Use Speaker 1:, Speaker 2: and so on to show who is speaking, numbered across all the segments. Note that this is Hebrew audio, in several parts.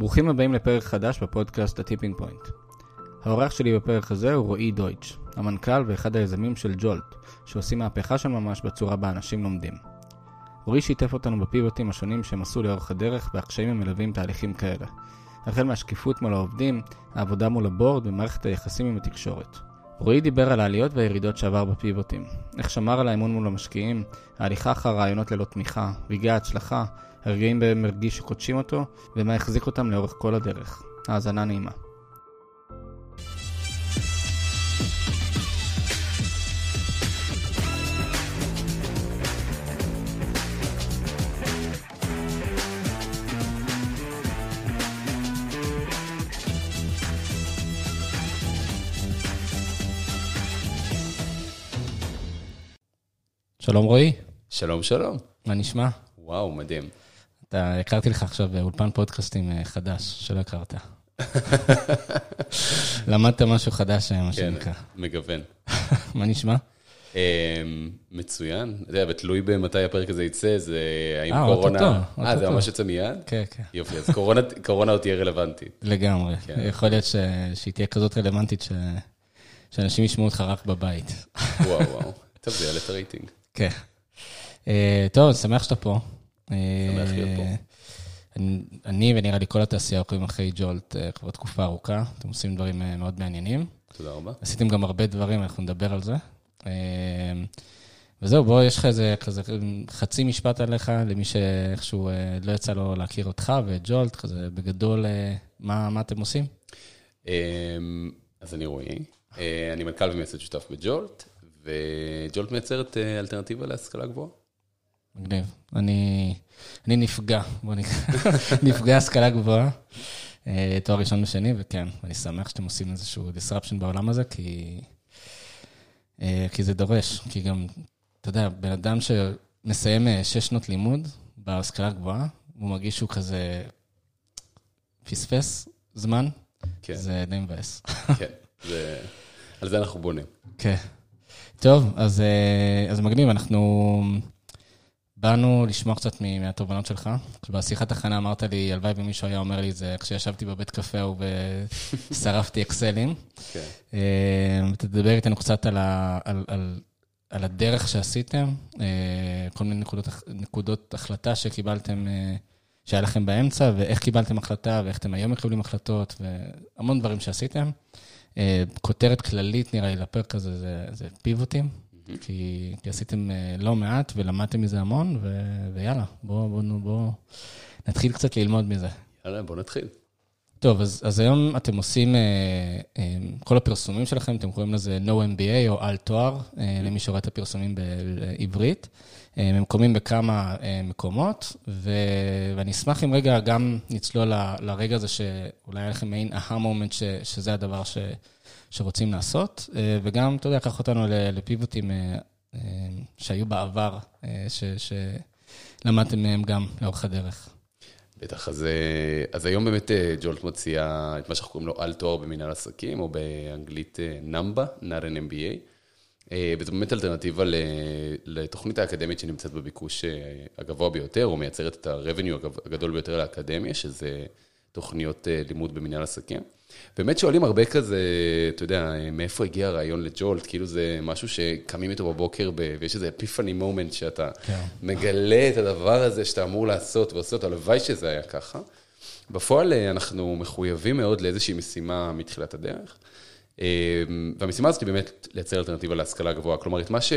Speaker 1: ברוכים הבאים לפרק חדש בפודקאסט ה Tipping Point. האורח שלי בפרק הזה הוא רועי דויטש, המנכ"ל ואחד היזמים של ג'ולט, שעושים מהפכה של ממש בצורה בה אנשים לומדים. רועי שיתף אותנו ב pivot ים השונים שהם עשו לאורך הדרך והקשיים המלווים תהליכים כאלה. החל מהשקיפות מול העובדים, העבודה מול ה board ומערכת היחסים עם התקשורת. רועי דיבר על העליות והירידות שעבר ב pivot ים, איך שמר על האמון מול המשקיעים, ההליכה אחר רעיונות ללא תמיכה, רגעי ההצלחה, הרגעים בהם הרגיש שקודשים אותו, ומה החזיק אותם לאורך כל הדרך. האזנה נעימה. שלום רועי,
Speaker 2: שלום, שלום.
Speaker 1: מה נשמע?
Speaker 2: וואו, מדהים.
Speaker 1: אתה, הכרתי לך עכשיו אולפן פודקאסטים אה, חדש, שלא הכרת. למדת משהו חדש, אה, מה
Speaker 2: כן,
Speaker 1: שנקרא.
Speaker 2: מגוון.
Speaker 1: מה נשמע?
Speaker 2: אמ, מצוין. אתה יודע, ותלוי במתי הפרק הזה יצא, זה האם
Speaker 1: אה,
Speaker 2: קורונה... אה, זה. ממש יוצא מיד?
Speaker 1: כן, כן,
Speaker 2: יופי, אז קורונה- עוד תהיה רלוונטית.
Speaker 1: לגמרי.
Speaker 2: כן.
Speaker 1: יכול להיות. שהיא תהיה כזאת רלוונטית. שאנשים ישמעו אותך רק בבית.
Speaker 2: וואו, וואו. טוב, זה יעלה את הרייטינג.
Speaker 1: כן. אה, טוב, שמח שאתה פה.
Speaker 2: שמח להיות פה.
Speaker 1: אה, אני- ונראה לי כל התעשייה עוקבים אחרי ג'ולט אה, כבר תקופה ארוכה. אתם עושים דברים אה, מאוד מעניינים.
Speaker 2: תודה רבה.
Speaker 1: עשיתם גם הרבה דברים, אנחנו נדבר על זה. אה, וזהו, בוא, יש לך איזה כזה חצי משפט עליך, למי שאיכשהו אה, לא יצא לו להכיר אותך ואת ג'ולט, כזה בגדול, אה, מה, מה אתם עושים?
Speaker 2: אז אני רועי, אה, אני מנכ"ל ומייסד שותף בג'ולט, וג'ולט מייצרת אה, אלטרנטיבה להשכלה גבוהה.
Speaker 1: מגניב. אני, אני נפגע, בוא נקרא, נפגע השכלה גבוהה, אה, תואר ראשון ושני, וכן, אני שמח שאתם עושים איזשהו disruption בעולם הזה, כי, אה, כי זה דורש, כי גם, אתה יודע, בן אדם שמסיים שש שנות לימוד בהשכלה גבוהה, הוא מרגיש שהוא כזה פספס זמן,
Speaker 2: כן,
Speaker 1: זה די מבאס.
Speaker 2: כן. זה- על זה אנחנו בונים.
Speaker 1: כן. טוב, אז, אה, אז מגניב, אנחנו באנו לשמוע קצת מהתובנות שלך. בשיחת הכנה אמרת לי, הלוואי ומישהו היה אומר לי את זה כשישבתי בבית קפה ההוא ושרפתי אקסלים.
Speaker 2: כן.
Speaker 1: אה, תדבר איתנו קצת על, ה, על, על, על הדרך שעשיתם, אה, כל מיני נקודות, נקודות החלטה שקיבלתם, שהיה לכם באמצע, ואיך קיבלתם החלטה, ואיך אתם היום מקבלים החלטות, והמון דברים שעשיתם. אה, כותרת כללית, נראה לי, לפרק הזה, זה, זה פיבוטים, כי, כי עשיתם אה, לא מעט ולמדתם מזה המון, ו, ויאללה, בואו בוא, בוא, בוא נתחיל קצת ללמוד מזה.
Speaker 2: יאללה, בוא נתחיל.
Speaker 1: טוב, אז, אז היום אתם עושים, אה, אה, כל הפרסומים שלכם, אתם קוראים לזה No MBA או על תואר, אה, למי שרואה את הפרסומים בעברית. אה, הם קומים בכמה אה, מקומות, ו, ואני אשמח אם רגע גם נצלול ל- לרגע הזה שאולי היה לכם מעין אהה מומנט שזה הדבר ש, שרוצים לעשות, אה, וגם, אתה יודע, קח אותנו לפיבוטים אה, אה, שהיו בעבר, אה, ש, שלמדתם מהם גם לאורך הדרך.
Speaker 2: בטח, אז, אה, אז היום באמת אה, ג'ולט מוציאה את מה שאנחנו קוראים לו על תואר במנהל עסקים, או באנגלית נמבה, an MBA. אה, וזו באמת אלטרנטיבה לתוכנית האקדמית שנמצאת בביקוש אה, הגבוה ביותר, או מייצרת את ה-revenue הגדול ביותר לאקדמיה, שזה תוכניות אה, לימוד במנהל עסקים. באמת שואלים הרבה כזה, אתה יודע, מאיפה הגיע הרעיון לג'ולט, כאילו זה משהו שקמים איתו בבוקר, ב- ויש איזה epiphany moment שאתה
Speaker 1: כן.
Speaker 2: מגלה את הדבר הזה שאתה אמור לעשות ועושה אותו, הלוואי שזה היה ככה. בפועל אנחנו מחויבים מאוד לאיזושהי משימה מתחילת הדרך. אה, והמשימה הזאת היא באמת לייצר אלטרנטיבה להשכלה גבוהה. כלומר, את מה ש...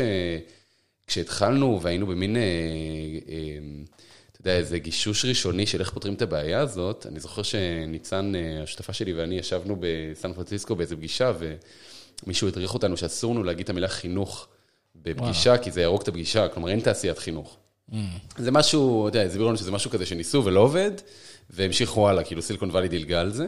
Speaker 2: כשהתחלנו והיינו במין, אה, אה, אתה יודע, איזה גישוש ראשוני של איך פותרים את הבעיה הזאת, אני זוכר שניצן, השותפה שלי ואני ישבנו בסן פרנסיסקו באיזו פגישה, ומישהו הדריך אותנו שאסור לנו להגיד את המילה חינוך בפגישה, כי זה יהרוג את הפגישה, כלומר אין תעשיית חינוך. זה משהו, אתה יודע, הסבירו לנו שזה משהו כזה שניסו ולא עובד, והמשיכו הלאה, כאילו סיליקון וואלי דילגה על זה.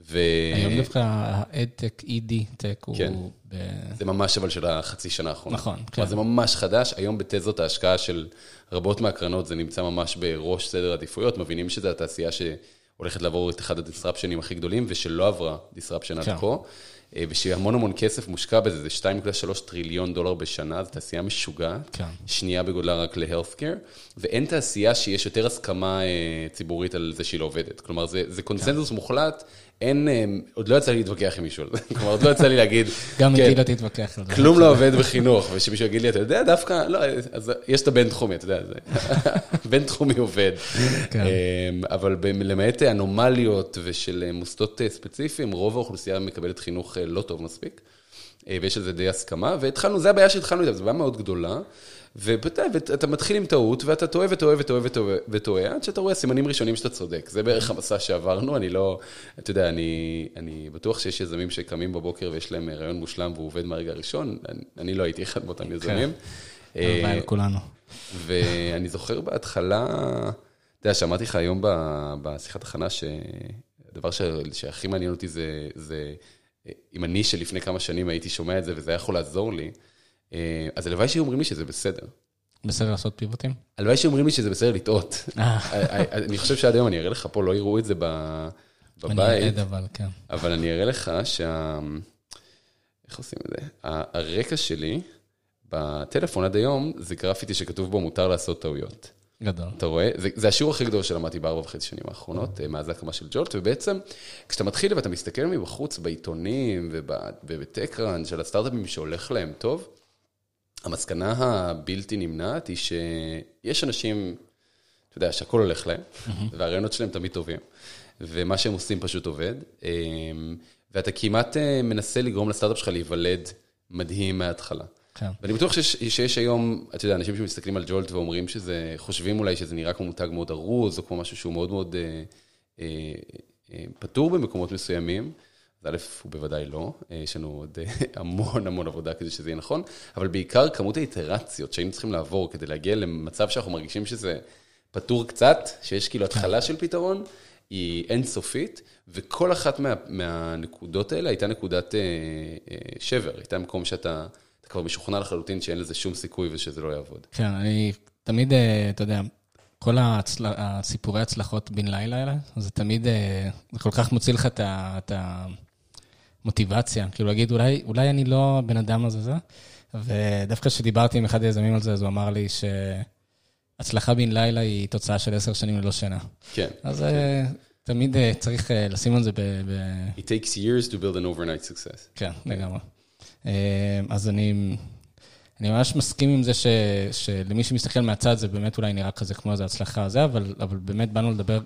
Speaker 2: ו...
Speaker 1: היום דווקא ה-EdTech, ED-Tech הוא...
Speaker 2: כן.
Speaker 1: ב...
Speaker 2: זה ממש אבל של החצי שנה האחרונה.
Speaker 1: נכון, כן.
Speaker 2: זה ממש חדש, היום בתזות ההשקעה של רבות מהקרנות זה נמצא ממש בראש סדר עדיפויות, מבינים שזו התעשייה הולכת לעבור את אחד הדיסרפשנים הכי גדולים, ושלא עברה דיסרפשן עד
Speaker 1: כן.
Speaker 2: כה, אה, ושהמון המון כסף מושקע בזה, זה 2.3 טריליון דולר בשנה, זו תעשייה משוגעת,
Speaker 1: כן.
Speaker 2: שנייה בגודלה רק ל-healthcare, ואין תעשייה שיש יותר הסכמה אה, ציבורית על זה שהיא לא עובדת. כלומר, זה, זה קונסנזוס מוחלט, אין, אה, עוד לא יצא לי להתווכח עם מישהו על זה, כלומר, עוד לא יצא לי להגיד,
Speaker 1: גם
Speaker 2: כן,
Speaker 1: איתי לא תתווכח על זה.
Speaker 2: כלום לא עובד בחינוך, ושמישהו יגיד לי, אתה יודע, דווקא, לא, אז יש את הבינתחומי, אתה יודע, זה, בינתחומי עובד.
Speaker 1: כן.
Speaker 2: אמ, אבל למעט אנומליות ושל מוסדות אה, ספציפיים, רוב האוכלוסייה מקבלת חינוך אה, לא טוב מספיק, ויש על זה די הסכמה, והתחלנו, זה הבעיה שהתחלנו איתה, זו בעיה מאוד גדולה. ואתה מתחיל עם טעות, ואתה טועה וטועה וטועה וטועה וטועה, עד שאתה רואה סימנים ראשונים שאתה צודק. זה בערך המסע שעברנו, אני לא, אתה יודע, אני, אני בטוח שיש יזמים שקמים בבוקר ויש להם רעיון מושלם והוא עובד מהרגע הראשון, אני, אני לא הייתי אחד מאותם יזמים.
Speaker 1: הלוואי על כולנו.
Speaker 2: ואני זוכר בהתחלה, אתה יודע, שאמרתי לך היום בשיחת הכנה, שהדבר שהכי מעניין אותי זה, זה אם אני שלפני כמה שנים הייתי שומע את זה וזה היה יכול לעזור לי, אה, אז הלוואי שהיו אומרים לי שזה בסדר.
Speaker 1: בסדר לעשות פיבוטים?
Speaker 2: הלוואי שהיו אומרים לי שזה בסדר לטעות.
Speaker 1: אה.
Speaker 2: אני חושב שעד היום אני אראה לך פה, לא יראו את זה ב-
Speaker 1: אני
Speaker 2: בבית,
Speaker 1: עד אבל, כן.
Speaker 2: אבל אני אראה לך שה... איך עושים את זה? הרקע שלי בטלפון עד היום זה גרפיטי שכתוב בו מותר לעשות טעויות.
Speaker 1: גדול.
Speaker 2: אתה רואה? זה, זה השיעור הכי גדול שלמדתי בארבע וחצי שנים האחרונות, אה, מאז ההקמה של ג'ולט, ובעצם, כשאתה מתחיל ואתה מסתכל מבחוץ בעיתונים ובטקראנד של הסטארט-אפים שהולך להם טוב, המסקנה הבלתי נמנעת היא שיש אנשים, אתה יודע, שהכל הולך להם, והרעיונות שלהם תמיד טובים, ומה שהם עושים פשוט עובד, אה, ואתה כמעט אה, מנסה לגרום לסטארט-אפ שלך להיוולד מדהים מההתחלה.
Speaker 1: כן.
Speaker 2: ואני בטוח שיש, שיש היום, אתה יודע, אנשים שמסתכלים על ג'ולט ואומרים שזה, חושבים אולי שזה נראה כמו מותג מאוד ארוז, או כמו משהו שהוא מאוד מאוד אה, אה, אה, פתור במקומות מסוימים. אז א', הוא בוודאי לא, אה, יש לנו עוד אה, המון המון עבודה כדי שזה יהיה נכון, אבל בעיקר כמות האיטרציות שהיינו צריכים לעבור כדי להגיע למצב שאנחנו מרגישים שזה פתור קצת, שיש כאילו התחלה של פתרון, היא אינסופית, וכל אחת מה, מהנקודות האלה הייתה נקודת אה, אה, שבר, הייתה מקום שאתה אתה כבר משוכנע לחלוטין שאין לזה שום סיכוי ושזה לא יעבוד.
Speaker 1: כן, אני תמיד, אה, אתה יודע, כל ההצל... הסיפורי הצלחות בן לילה האלה, זה תמיד, אה, זה כל כך מוציא לך את ה- את המוטיבציה, כאילו להגיד, אולי, אולי אני לא הבן אדם הזה, זה, ודווקא כשדיברתי עם אחד היזמים על זה, אז הוא אמר לי שהצלחה בן לילה היא תוצאה של עשר שנים ללא שינה.
Speaker 2: כן.
Speaker 1: אז אה, תמיד צריך לשים על זה ב... ב...
Speaker 2: It takes years to build an overnight success.
Speaker 1: כן, לגמרי. אה, אז אני, אני ממש מסכים עם זה ש, שלמי שמסתכל מהצד זה באמת אולי נראה כזה כמו איזו הצלחה זה, אבל, אבל באמת באנו לדבר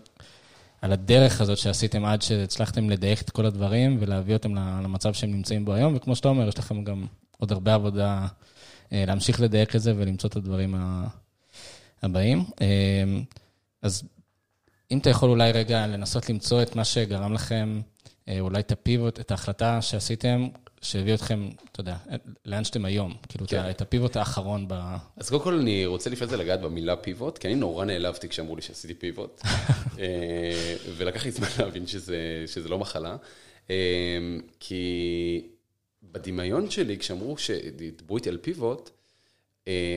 Speaker 1: על הדרך הזאת שעשיתם עד שהצלחתם לדייק את כל הדברים ולהביא אותם למצב שהם נמצאים בו היום, וכמו שאתה אומר, יש לכם גם עוד הרבה עבודה אה, להמשיך לדייק את זה ולמצוא את הדברים הבאים. אה, אז אם אתה יכול אולי רגע לנסות למצוא את מה שגרם לכם, אה, אולי את הפיבוט, את ההחלטה שעשיתם, שהביא אתכם, אתה יודע, לאן שאתם היום, כאילו
Speaker 2: כן.
Speaker 1: את הפיבוט האחרון ב...
Speaker 2: אז קודם כל אני רוצה לפני זה לגעת במילה פיבוט, כי אני נורא נעלבתי כשאמרו לי שעשיתי פיבוט, אה, ולקח לי זמן להבין שזה, שזה לא מחלה, אה, כי בדמיון שלי, כשאמרו שדיברו איתי על פיבוט,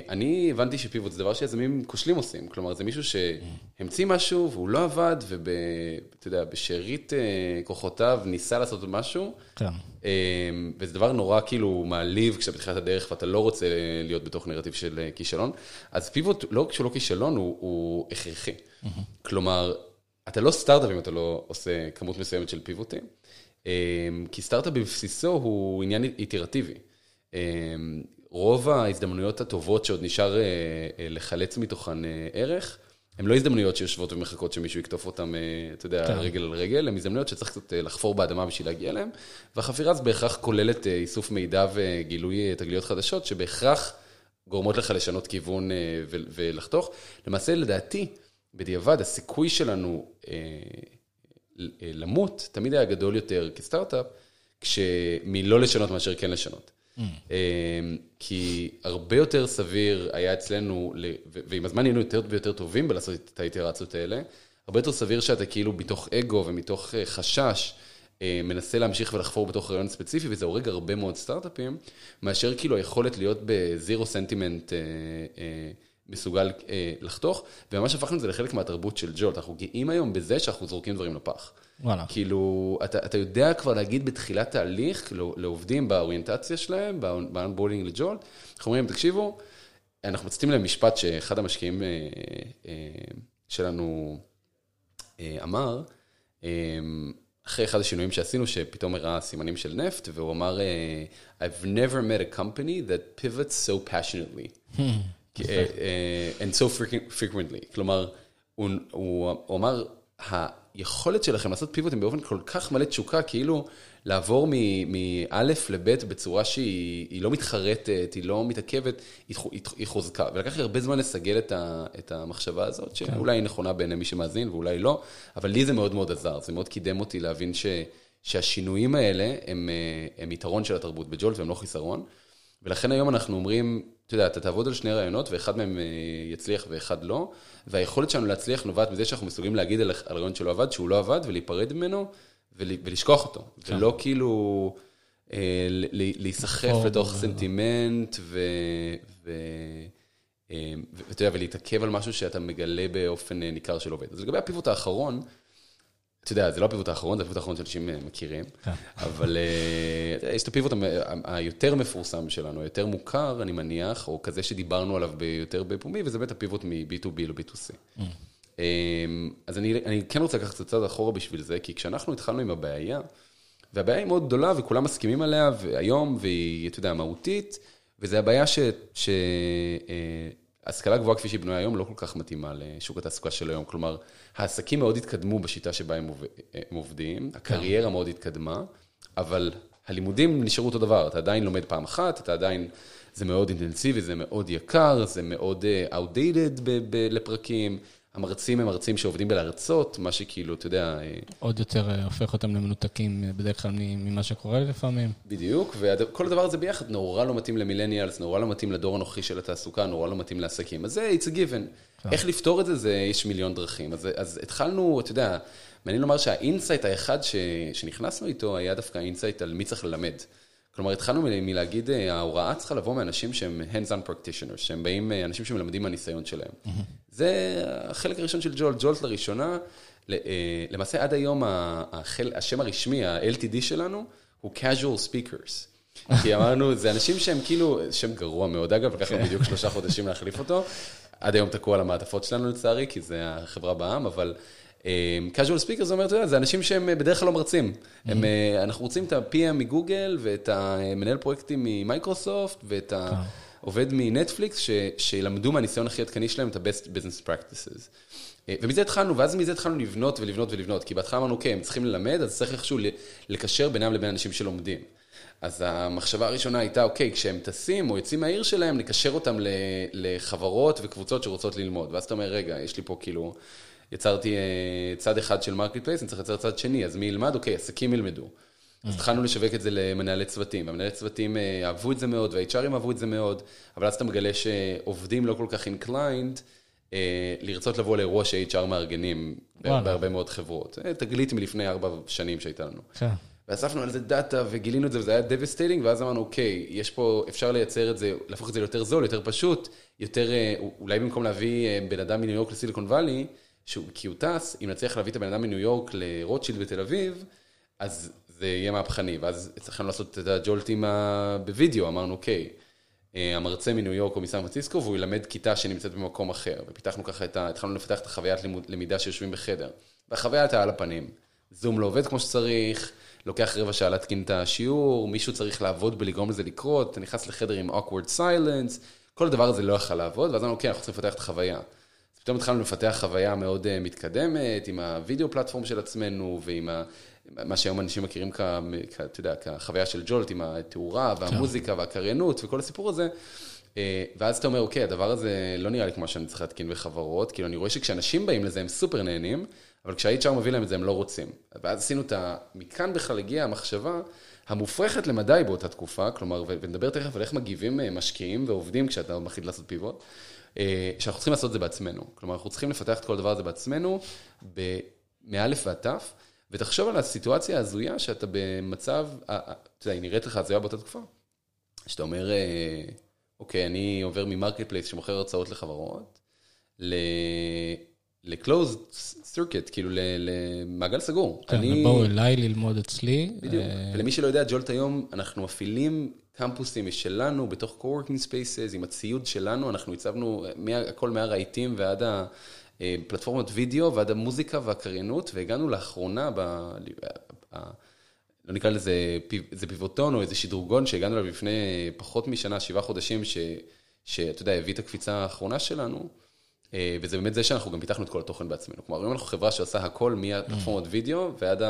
Speaker 2: אני הבנתי שפיבוט זה דבר שיזמים כושלים עושים, כלומר זה מישהו שהמציא משהו והוא לא עבד, ואתה יודע, בשארית אה, כוחותיו ניסה לעשות משהו,
Speaker 1: כן,
Speaker 2: אמ, וזה דבר נורא כאילו מעליב כשאתה בתחילת הדרך ואתה לא רוצה להיות בתוך נרטיב של אה, כישלון. אז פיבוט, לא כשהוא לא כישלון, הוא, הוא הכרחי. כלומר, אתה לא סטארט-אפ אם אתה לא עושה כמות מסוימת של פיבוטים, כי סטארט-אפ בבסיסו הוא עניין איטרטיבי. רוב ההזדמנויות הטובות שעוד נשאר אה, אה, לחלץ מתוכן אה, ערך, הן לא הזדמנויות שיושבות ומחכות שמישהו יקטוף אותן, אתה יודע,
Speaker 1: כן.
Speaker 2: רגל על רגל, הן הזדמנויות שצריך קצת לחפור באדמה בשביל להגיע אליהן, והחפירה אז בהכרח כוללת איסוף מידע וגילוי תגליות חדשות, שבהכרח גורמות לך לשנות כיוון ולחתוך. למעשה, לדעתי, בדיעבד, הסיכוי שלנו למות תמיד היה גדול יותר כסטארט-אפ, מלא לשנות מאשר כן לשנות. אמ, כי הרבה יותר סביר היה אצלנו, ועם הזמן היינו יותר ויותר טובים בלעשות את האיטרציות האלה, הרבה יותר סביר שאתה כאילו מתוך אגו ומתוך אה, חשש, אה, מנסה להמשיך ולחפור בתוך רעיון ספציפי, וזה הורג הרבה מאוד סטארט-אפים, מאשר כאילו היכולת להיות בזירו סנטימנט מסוגל אה, לחתוך, וממש הפכנו את זה לחלק מהתרבות של ג'ולט. אנחנו גאים היום בזה שאנחנו זורקים דברים לפח.
Speaker 1: וואלה.
Speaker 2: כאילו, אתה, אתה יודע כבר להגיד בתחילת תהליך לעובדים באוריינטציה שלהם, באונבולינג לג'ולט, אנחנו אומרים, תקשיבו, אנחנו מצטטים להם משפט שאחד המשקיעים אה, אה, שלנו אה, אמר, אה, אחרי אחד השינויים שעשינו, שפתאום הראה סימנים של נפט, והוא אמר, אה, I've never met a company that pivots so passionately. אה, אה, and so frequently. כלומר, הוא, הוא, הוא אמר, היכולת שלכם לעשות פיבוטים באופן כל כך מלא תשוקה, כאילו לעבור מאלף לבית בצורה שהיא לא מתחרטת, היא לא מתעכבת, היא, היא חוזקה. ולקח לי הרבה זמן לסגל את, ה, את המחשבה הזאת, כן. שאולי היא נכונה בעיני מי שמאזין ואולי לא, אבל לי זה מאוד מאוד עזר, זה מאוד קידם אותי להבין ש, שהשינויים האלה הם, הם יתרון של התרבות בג'ולט והם לא חיסרון. ולכן היום אנחנו אומרים, אתה יודע, אתה תעבוד על שני רעיונות ואחד מהם אה, יצליח ואחד לא, והיכולת שלנו להצליח נובעת מזה שאנחנו מסוגלים להגיד על, רעיון שלא עבד, שהוא לא עבד, ולהיפרד ממנו ולשכוח אותו. כן. ולא כאילו אה, להיסחף לתוך סנטימנט. אה, ואתה יודע, ולהתעכב על משהו שאתה מגלה באופן ניכר של עובד. אז לגבי הפיבוט האחרון, אתה יודע, זה לא הפיבוט האחרון, זה הפיבוט האחרון שאנשים אה, מכירים, כן. אבל uh, יש את הפיבוט היותר מפורסם שלנו, היותר מוכר, אני מניח, או כזה שדיברנו עליו ביותר בפומבי, וזה באמת הפיבוט מ-B2B ל-B2C. Mm. Um, אז אני, אני כן רוצה לקחת את הצד אחורה בשביל זה, כי כשאנחנו התחלנו עם הבעיה, והבעיה היא מאוד גדולה וכולם מסכימים עליה היום, והיא, אתה יודע, מהותית, וזו הבעיה ש... ש השכלה גבוהה כפי שהיא בנויה היום לא כל כך מתאימה לשוק התעסוקה של היום. כלומר, העסקים מאוד התקדמו בשיטה שבה הם, עובד, הם עובדים, הקריירה מאוד התקדמה, אבל הלימודים נשארו אותו דבר, אתה עדיין לומד פעם אחת, אתה עדיין, זה מאוד אינטנסיבי, זה מאוד יקר, זה מאוד uh, outdated ב- ב- לפרקים. המרצים הם מרצים שעובדים בלהרצות, מה שכאילו, אתה יודע... אה,
Speaker 1: עוד יותר אה, הופך אותם למנותקים אה, בדרך כלל ממה שקורה לפעמים.
Speaker 2: בדיוק, וכל הדבר הזה ביחד נורא לא מתאים למילניאלס, נורא לא מתאים לדור הנוכחי של התעסוקה, נורא לא מתאים לעסקים. אז זה, it's a given. כן. איך לפתור את זה, זה, יש מיליון דרכים. אז, אז התחלנו, אתה יודע, מעניין לומר שה insight האחד ש, שנכנסנו איתו היה דווקא ה insight על מי צריך ללמד. כלומר, התחלנו מלהגיד, ההוראה צריכה לבוא מאנשים שהם hands-on practitioners, שהם באים, אנשים שמלמדים מהניסיון שלהם. Mm-hmm. זה החלק הראשון של ג'ולט, ג'ולט לראשונה. אה, למעשה עד היום החל, השם הרשמי, ה-LTD שלנו, הוא casual speakers. כי אמרנו, זה אנשים שהם כאילו, שם גרוע מאוד אגב, לקח לנו בדיוק שלושה חודשים להחליף אותו. עד היום תקוע על המעטפות שלנו לצערי, כי זה החברה בעם, אבל אה, casual speakers זה אומר, אתה יודע, זה אנשים שהם אה, בדרך כלל לא מרצים. הם, אנחנו רוצים את ה-PM מגוגל, ואת המנהל פרויקטים ממייקרוסופט, ואת ה... עובד מנטפליקס, ש, שילמדו מהניסיון הכי עדכני שלהם את ה-best business practices. אה, ומזה התחלנו, ואז מזה התחלנו לבנות ולבנות ולבנות, כי בהתחלה אמרנו, אוקיי, הם צריכים ללמד, אז צריך איכשהו לקשר בינם לבין אנשים שלומדים. אז המחשבה הראשונה הייתה, אוקיי, כשהם טסים או יוצאים מהעיר שלהם, נקשר אותם לחברות וקבוצות שרוצות ללמוד. ואז אתה אומר, רגע, יש לי פה כאילו, יצרתי אה, צד אחד של marketplace, אני צריך לייצר צד שני, אז מי ילמד? אוקיי, עסקים ילמדו. אז התחלנו לשווק את זה למנהלי צוותים, והמנהלי צוותים אה, אהבו את זה מאוד, וה- HR ים אהבו את זה מאוד, אבל אז אתה מגלה שעובדים לא כל כך inclined אה, לרצות לבוא לאירוע ש- HR מארגנים בהרבה מאוד חברות. אה, תגלית מלפני ארבע שנים שהייתה לנו. כן. ואספנו על זה דאטה וגילינו את זה, וזה היה devastating, ואז אמרנו, אוקיי, יש פה, אפשר לייצר את זה, להפוך את זה ליותר זול, יותר פשוט, יותר, אולי במקום להביא בן אדם מניו יורק לסיליקון וואלי, כי הוא טס, אם נצליח להביא את הבן אדם מניו יורק לרוטשילד בתל אביב, אז זה יהיה מהפכני, ואז הצלחנו לעשות את הג'ולטים בווידאו, אמרנו, אוקיי, אה, המרצה מניו יורק או מסן פרנסיסקו, והוא ילמד כיתה שנמצאת במקום אחר, ופיתחנו ככה את ה... התחלנו לפתח את החוויית לימוד, למידה שיושבים בחדר, והחוויה הייתה על הפנים. זום לא עובד כמו שצריך, לוקח רבע שעה להתקין את השיעור, מישהו צריך לעבוד בלגרום לזה לקרות, אתה נכנס לחדר עם awkward silence, כל הדבר הזה לא יכול לעבוד, ואז אמרנו, אוקיי, אנחנו צריכים לפתח את החוויה. אז פתאום התחלנו לפתח חוויה מאוד אה, מתקדמת, עם הווידאו פלטפורם של עצמנו, ועם ה... מה שהיום אנשים מכירים כ... אתה יודע, כחוויה של ג'ולט עם התאורה והמוזיקה והקריינות וכל הסיפור הזה. אה, ואז אתה אומר, אוקיי, הדבר הזה לא נראה לי כמו שאני צריך להתקין בחברות, כאילו אני רואה שכשאנשים באים לזה הם סופר נהנים, אבל כשה-HR מביא להם את זה הם לא רוצים. ואז עשינו את ה... מכאן בכלל הגיעה המחשבה המופרכת למדי באותה תקופה, כלומר, ונדבר תכף על איך מגיבים אה, משקיעים ועובדים כשאתה מחליט לעשות pivot, אה, שאנחנו צריכים לעשות את זה בעצמנו. כלומר, אנחנו צריכים לפתח את כל הדבר הזה בעצמנו, מאלף ועד תף. ותחשוב על הסיטואציה ההזויה שאתה במצב, אה, אה, אתה יודע, היא נראית לך הזויה באותה תקופה. שאתה אומר, אה, אוקיי, אני עובר מ marketplace שמוכר הרצאות לחברות, ל- closed circuit, כאילו למעגל סגור.
Speaker 1: כן, אני... בואו אליי ללמוד אצלי.
Speaker 2: בדיוק. ולמי שלא יודע, ג'ולט היום, אנחנו מפעילים קמפוסים משלנו בתוך co-working spaces, עם הציוד שלנו, אנחנו הצבנו הכל מהרהיטים ועד אה, וידאו ועד המוזיקה והקריינות, והגענו לאחרונה, ב... לא נקרא לזה, זה פיבוטון או איזה שדרוגון שהגענו אליו לפני פחות משנה, שבעה חודשים, שאתה יודע, הביא את הקפיצה האחרונה שלנו. אה, וזה באמת זה שאנחנו גם פיתחנו את כל התוכן בעצמנו. כלומר, היום אנחנו חברה שעושה הכל מהפלטפורמות וידאו ועד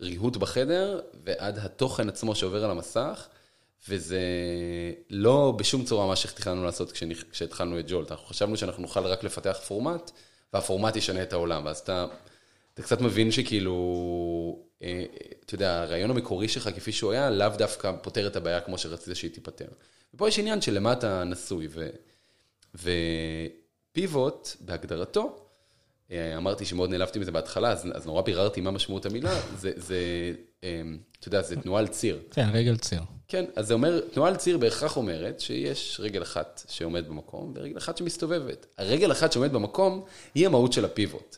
Speaker 2: הריהוט בחדר ועד התוכן עצמו שעובר על המסך, וזה לא בשום צורה מה שתכננו לעשות כשהתחלנו את ג'ולט. אנחנו חשבנו שאנחנו נוכל רק לפתח פורמט, והפורמט ישנה את העולם, ואז אתה, אתה קצת מבין שכאילו, אה, אתה יודע, הרעיון המקורי שלך כפי שהוא היה, לאו דווקא פותר את הבעיה כמו שרצית שהיא תיפתר. ופה יש עניין של למה אתה נשוי, ו... ו... פיבוט, בהגדרתו, אמרתי שמאוד נעלבתי מזה בהתחלה, אז, אז נורא ביררתי מה משמעות המילה, זה, זה, אמ, אתה יודע, זה תנועה על ציר.
Speaker 1: כן, רגל ציר.
Speaker 2: כן, אז זה אומר, תנועה על ציר בהכרח אומרת שיש רגל אחת שעומד במקום ורגל אחת שמסתובבת. הרגל אחת שעומד במקום היא המהות של הפיבוט.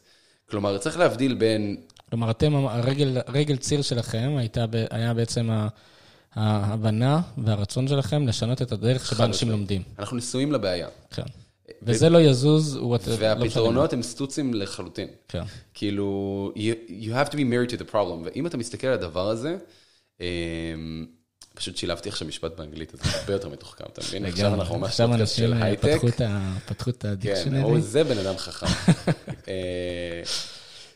Speaker 2: כלומר, צריך להבדיל בין...
Speaker 1: כלומר, אתם, הרגל, הרגל ציר שלכם הייתה, היה בעצם ההבנה והרצון שלכם לשנות את הדרך שבה אנשים לומדים.
Speaker 2: אנחנו נשואים לבעיה.
Speaker 1: כן. וזה לא יזוז.
Speaker 2: לא והפתרונות הם סטוצים לחלוטין. כן. כאילו, you have to be married to the problem, ואם אתה מסתכל על הדבר הזה, אמ, פשוט שילבתי עכשיו משפט באנגלית, אז זה הרבה יותר מתוחכם, אתה מבין? עכשיו אנחנו ממש פודקאסט של הייטק.
Speaker 1: אנשים פתחו את הדיקשנרי.
Speaker 2: כן, זה בן אדם חכם. אה,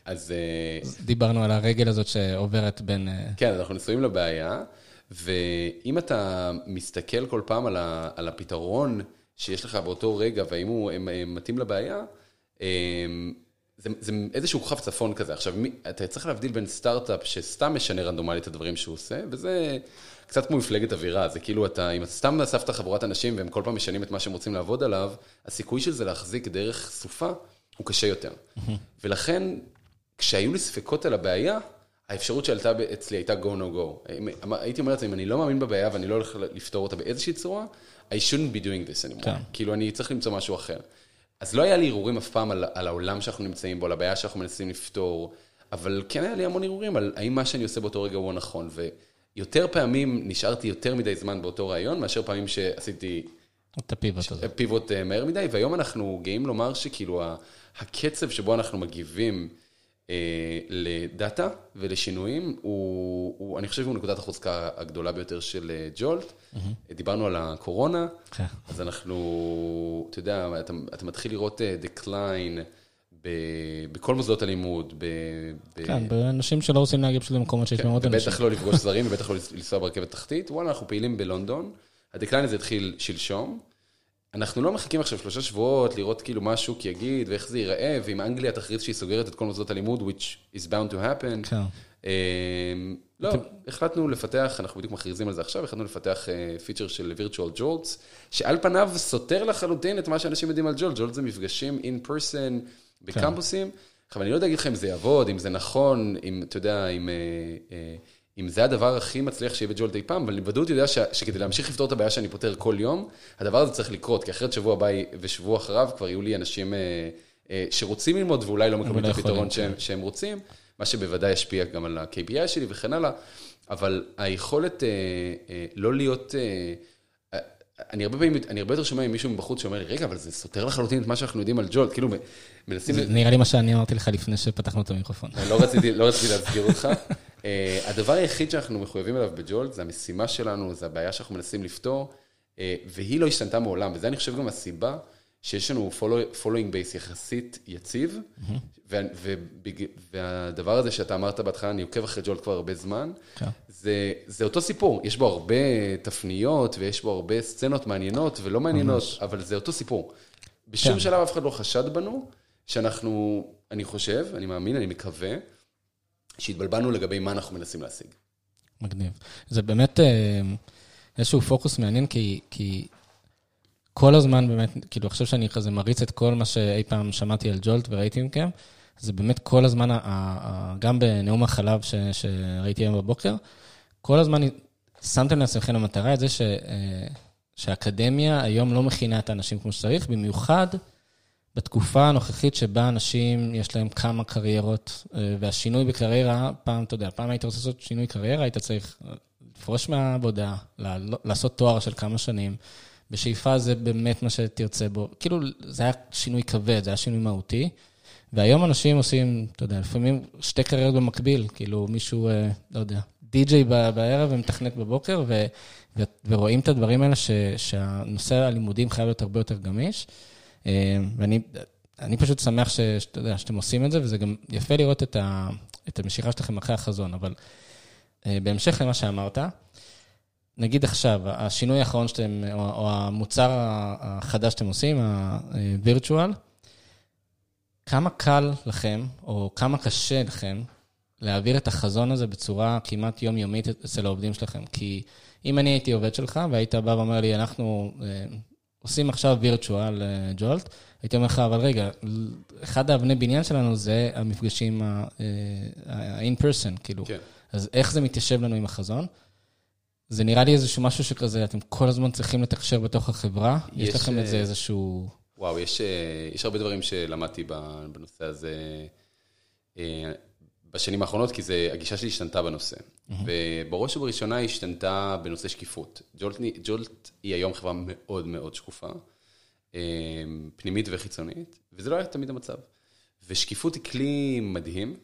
Speaker 2: אז... אה,
Speaker 1: דיברנו על הרגל הזאת שעוברת בין... אה,
Speaker 2: כן, אנחנו נשואים לבעיה, ואם אתה מסתכל כל פעם על הפתרון, שיש לך באותו רגע, והאם הוא מתאים לבעיה, אמ, זה, זה איזשהו כוכב צפון כזה. עכשיו, אתה צריך להבדיל בין סטארט-אפ שסתם משנה רנדומלית את הדברים שהוא עושה, וזה קצת כמו מפלגת אווירה. זה כאילו, אתה, אם אתה סתם אספת חבורת אנשים והם כל פעם משנים את מה שהם רוצים לעבוד עליו, הסיכוי של זה להחזיק דרך סופה הוא קשה יותר. ולכן, כשהיו לי ספקות על הבעיה, האפשרות שעלתה אצלי הייתה go no go. הייתי אומר לעצמי, אם אני לא מאמין בבעיה ואני לא הולך לפתור אותה באיזושהי צורה, I shouldn't be doing this anymore. כן. כאילו, אני צריך למצוא משהו אחר. אז לא היה לי הרהורים אף פעם על, על העולם שאנחנו נמצאים בו, על הבעיה שאנחנו מנסים לפתור, אבל כן היה לי המון הרהורים על האם מה שאני עושה באותו רגע הוא הנכון. ויותר פעמים נשארתי יותר מדי זמן באותו רעיון, מאשר פעמים שעשיתי...
Speaker 1: את הפיבוט הזה.
Speaker 2: פיבוט אה, מהר מדי, והיום אנחנו גאים לומר שכאילו הקצב שבו אנחנו מגיבים, לדאטה ולשינויים, הוא, הוא, אני חושב שהוא נקודת החוזקה הגדולה ביותר של אה, ג'ולט. Mm-hmm. דיברנו על הקורונה, okay. כן. אז אנחנו, אתה יודע, אתה, אתה מתחיל לראות decline ב, בכל מוסדות הלימוד. ב,
Speaker 1: ב... כן, באנשים שלא רוצים להגיע פשוט למקומות שיש כן, מאוד
Speaker 2: אנשים. ובטח לא לפגוש זרים, ובטח לא לנסוע ברכבת תחתית. וואלה, אנחנו פעילים בלונדון. ה decline הזה התחיל שלשום. אנחנו לא מחכים עכשיו שלושה שבועות לראות כאילו מה השוק יגיד ואיך זה ייראה, ואם אנגליה תכריז שהיא סוגרת את כל מוסדות הלימוד, which is bound to happen. כן. אמ, לא, החלטנו לפתח, אנחנו בדיוק מכריזים על זה עכשיו, החלטנו לפתח פיצ'ר אה, של virtual jolts, שעל פניו סותר לחלוטין את מה שאנשים יודעים על ג'ולט. ג'ולט זה מפגשים in person בקמפוסים. עכשיו, אני לא יודע להגיד לך אם זה יעבוד, אם זה נכון, אם, אתה יודע, אם... אם זה הדבר הכי מצליח שיהיה בג'ולט אי פעם, אבל אני בוודאות יודע שכדי להמשיך לפתור את הבעיה שאני פותר כל יום, הדבר הזה צריך לקרות, כי אחרת שבוע הבא ושבוע אחריו כבר יהיו לי אנשים אה, אה, שרוצים ללמוד ואולי לא מקבלים את הפתרון שהם, כן. שהם רוצים, מה שבוודאי ישפיע גם על ה-KPI שלי וכן הלאה, אבל היכולת אה, לא להיות... אני הרבה פעמים, אני הרבה יותר שומע עם מישהו מבחוץ שאומר לי, רגע, אבל זה סותר לחלוטין את מה שאנחנו יודעים על ג'ולט, כאילו מנסים...
Speaker 1: זה נראה לי מה שאני אמרתי לך לפני שפתחנו את המיקרופון.
Speaker 2: לא רציתי לא רציתי להזכיר אותך. אה, הדבר היחיד שאנחנו מחויבים אליו בג'ולט, זה המשימה שלנו, זה הבעיה שאנחנו מנסים לפתור, אה, והיא לא השתנתה מעולם, וזה אני חושב גם הסיבה שיש לנו following base יחסית יציב, והדבר הזה שאתה אמרת בהתחלה, אני עוקב אחרי ג'ולט כבר הרבה זמן, כן. זה אותו סיפור, יש בו הרבה תפניות ויש בו הרבה סצנות מעניינות ולא מעניינות, אבל זה אותו סיפור. בשום כן. שלב אף אחד לא חשד בנו, שאנחנו, אני חושב, אני מאמין, אני מקווה, שהתבלבלנו לגבי מה אנחנו מנסים להשיג.
Speaker 1: מגניב. זה באמת אה, איזשהו פוקוס מעניין, כי, כי כל הזמן באמת, כאילו, עכשיו שאני כזה מריץ את כל מה שאי פעם שמעתי על ג'ולט וראיתי מכם, זה באמת כל הזמן, גם בנאום החלב ש, שראיתי היום בבוקר, כל הזמן שמתם לעצמכם למטרה את זה ש, אה, שהאקדמיה היום לא מכינה את האנשים כמו שצריך, במיוחד בתקופה הנוכחית שבה אנשים, יש להם כמה קריירות, אה, והשינוי בקריירה, פעם, אתה יודע, פעם היית רוצה לעשות שינוי קריירה, היית צריך לפרוש מהעבודה, לעשות תואר של כמה שנים. בשאיפה זה באמת מה שתרצה בו. כאילו, זה היה שינוי כבד, זה היה שינוי מהותי. והיום אנשים עושים, אתה יודע, לפעמים שתי קריירות במקביל, כאילו מישהו, אה, לא יודע, די-ג'יי בערב ומתכנת בבוקר, ו, ורואים את הדברים האלה ש, שהנושא הלימודים חייב להיות הרבה יותר גמיש. אה, ואני אני פשוט שמח ש, שאתה יודע, שאתם עושים את זה, וזה גם יפה לראות את, ה, את המשיכה שלכם אחרי החזון. אבל אה, בהמשך למה שאמרת, נגיד עכשיו, השינוי האחרון שאתם, או, או המוצר החדש שאתם עושים, ה-virtual, כמה קל לכם, או כמה קשה לכם, להעביר את החזון הזה בצורה כמעט יומיומית אצל העובדים שלכם? כי אם אני הייתי עובד שלך, והיית בא ואומר לי, אנחנו אה, עושים עכשיו וירטואל אה, ג'ולט, הייתי אומר לך, אבל רגע, אחד האבני בניין שלנו זה המפגשים ה-in אה, person, כאילו. כן. אז איך זה מתיישב לנו עם החזון? זה נראה לי איזשהו משהו שכזה, אתם כל הזמן צריכים לתקשר בתוך החברה? יש, יש לכם איזה איזשהו...
Speaker 2: וואו, יש, אה, יש הרבה דברים שלמדתי בנושא הזה אה, בשנים האחרונות, כי זה, הגישה שלי השתנתה בנושא. Mm-hmm. ובראש ובראשונה היא השתנתה בנושא שקיפות. ג'ולט, ג'ולט היא היום חברה מאוד מאוד שקופה, אה, פנימית וחיצונית, וזה לא היה תמיד המצב. ושקיפות היא כלי מדהים,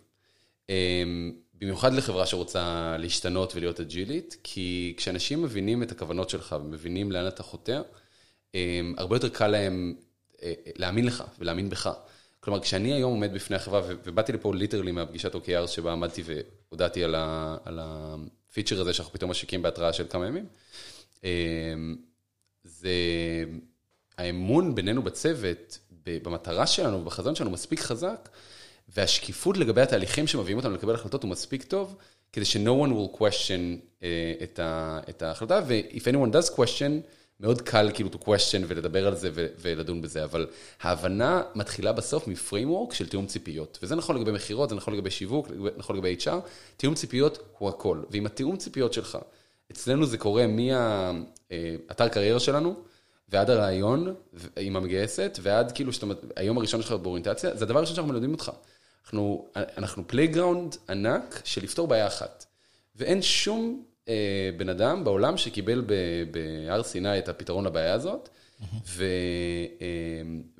Speaker 2: במיוחד לחברה שרוצה להשתנות ולהיות אג'ילית, כי כשאנשים מבינים את הכוונות שלך ומבינים לאן אתה חותר, הרבה יותר קל להם אה, להאמין לך ולהאמין בך. כלומר, כשאני היום עומד בפני החברה, ובאתי לפה literally מהפגישת OKR שבה עמדתי והודעתי על ה feature הזה שאנחנו פתאום משיקים בהתראה של כמה ימים, אה, זה האמון בינינו בצוות, במטרה שלנו, בחזון שלנו, מספיק חזק, והשקיפות לגבי התהליכים שמביאים אותנו לקבל החלטות הוא מספיק טוב, כדי ש-no one will question uh, את ההחלטה, ו-if anyone does question, מאוד קל כאילו to question ולדבר על זה ולדון בזה, אבל ההבנה מתחילה בסוף מפריימוורק של תיאום ציפיות. וזה נכון לגבי מכירות, זה נכון לגבי שיווק, נכון לגבי HR, תיאום ציפיות הוא הכל. ועם התיאום ציפיות שלך, אצלנו זה קורה מהאתר אה, קריירה שלנו, ועד הריאיון עם המגייסת, ועד כאילו שאתה, היום הראשון שלך באוריינטציה, זה הדבר הראשון שאנחנו מלמדים אותך. אנחנו, אנחנו playground ענק של לפתור בעיה אחת. ואין שום אה, בן אדם בעולם שקיבל בהר סיני את הפתרון לבעיה הזאת, ו, אה,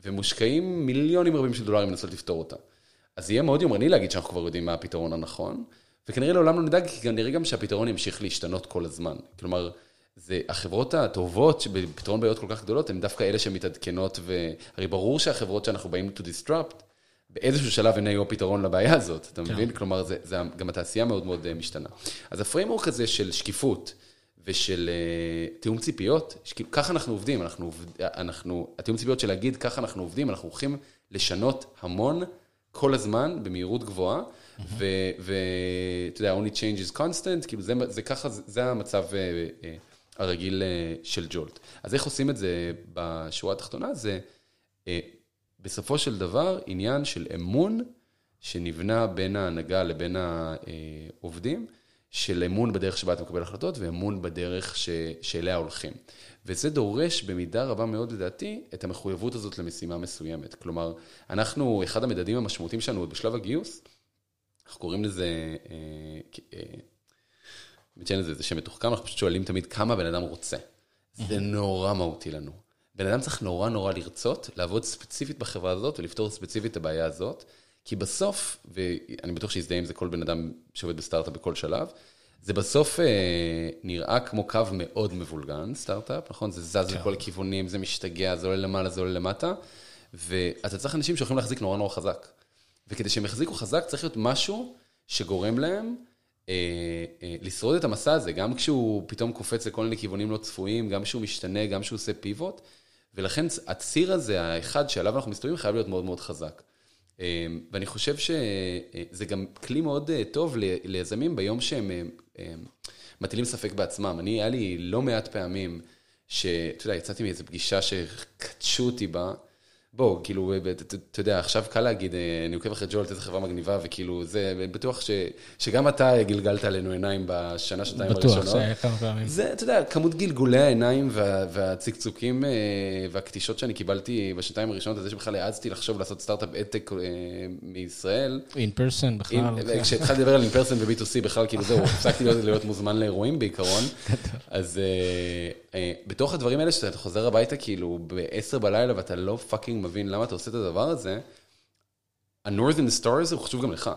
Speaker 2: ומושקעים מיליונים רבים של דולרים לנסות לפתור אותה. אז יהיה מאוד יומרני להגיד שאנחנו כבר יודעים מה הפתרון הנכון, וכנראה לעולם לא נדע, כי כנראה גם שהפתרון ימשיך להשתנות כל הזמן. כלומר, זה החברות הטובות שבפתרון בעיות כל כך גדולות, הן דווקא אלה שמתעדכנות, והרי ברור שהחברות שאנחנו באים to disrupt, באיזשהו שלב הן היו פתרון לבעיה הזאת, אתה כן. מבין? כלומר, זה, זה, גם התעשייה מאוד מאוד אה, משתנה. אז ה framework הזה של שקיפות ושל uh, תיאום ציפיות, שכאילו, ככה אנחנו עובדים, אנחנו, אנחנו, התיאום ציפיות של להגיד ככה אנחנו עובדים, אנחנו הולכים לשנות המון כל הזמן במהירות גבוהה. ואתה יודע, only change is constant, כאילו זה, זה ככה, זה, זה המצב uh, uh, הרגיל uh, של ג'ולט. אז איך עושים את זה בשורה התחתונה? זה... בסופו של דבר עניין של אמון שנבנה בין ההנהגה לבין העובדים, של אמון בדרך שבה אתה מקבל החלטות ואמון בדרך ש... שאליה הולכים. וזה דורש במידה רבה מאוד לדעתי את המחויבות הזאת למשימה מסוימת. כלומר, אנחנו, אחד המדדים המשמעותיים שלנו עוד בשלב הגיוס, אנחנו קוראים לזה, אה, אה, לזה, זה שם מתוחכם, אנחנו פשוט שואלים תמיד כמה בן אדם רוצה. זה נורא מהותי לנו. בן אדם צריך נורא נורא לרצות לעבוד ספציפית בחברה הזאת ולפתור ספציפית את הבעיה הזאת, כי בסוף, ואני בטוח שיזדהה עם זה כל בן אדם שעובד בסטארט-אפ בכל שלב, זה בסוף אה, נראה כמו קו מאוד מבולגן, סטארט-אפ, נכון? זה זז כן. לכל הכיוונים, זה משתגע, זה עולה למעלה, זה עולה למטה, ואתה צריך אנשים שיכולים להחזיק נורא נורא חזק. וכדי שהם יחזיקו חזק, צריך להיות משהו שגורם להם אה, אה, לשרוד את המסע הזה, גם כשהוא פתאום קופץ לכל מיני כיוונים לא צפויים, גם כשהוא משתנה, גם כשהוא עושה פיבוט. ולכן הציר הזה, האחד שעליו אנחנו מסתובבים, חייב להיות מאוד מאוד חזק. אמ, ואני חושב שזה גם כלי מאוד אה, טוב ליזמים ביום שהם אה, אה, מטילים ספק בעצמם. אני, היה לי לא מעט פעמים, שאתה יודע, יצאתי מאיזו פגישה שקדשו אותי בה, בוא, כאילו, אתה יודע, עכשיו קל להגיד, אה, אני עוקב אחרי ג'ולט, איזה חברה מגניבה, וכאילו, זה, בטוח ש, שגם אתה גלגלת עלינו עיניים בשנה, שנתיים הראשונות.
Speaker 1: בטוח, שהיה כמה פעמים.
Speaker 2: זה, אתה יודע, כמות גלגולי העיניים וה, והצקצוקים אה, והקטישות שאני קיבלתי בשנתיים הראשונות, זה שבכלל העזתי לחשוב לעשות סטארט-אפ EdTech אה, מישראל.
Speaker 1: in person בכלל.
Speaker 2: כשהתחלתי לדבר על in person ו- B2C בכלל, כאילו זהו, הפסקתי להיות, להיות מוזמן לאירועים בעיקרון. אז בתוך הדברים האלה, שאתה חוזר הביתה כאילו ב-10 בלילה ואתה לא fucking מבין למה אתה עושה את הדבר הזה, ה- Northern Star הזה הוא חשוב גם לך.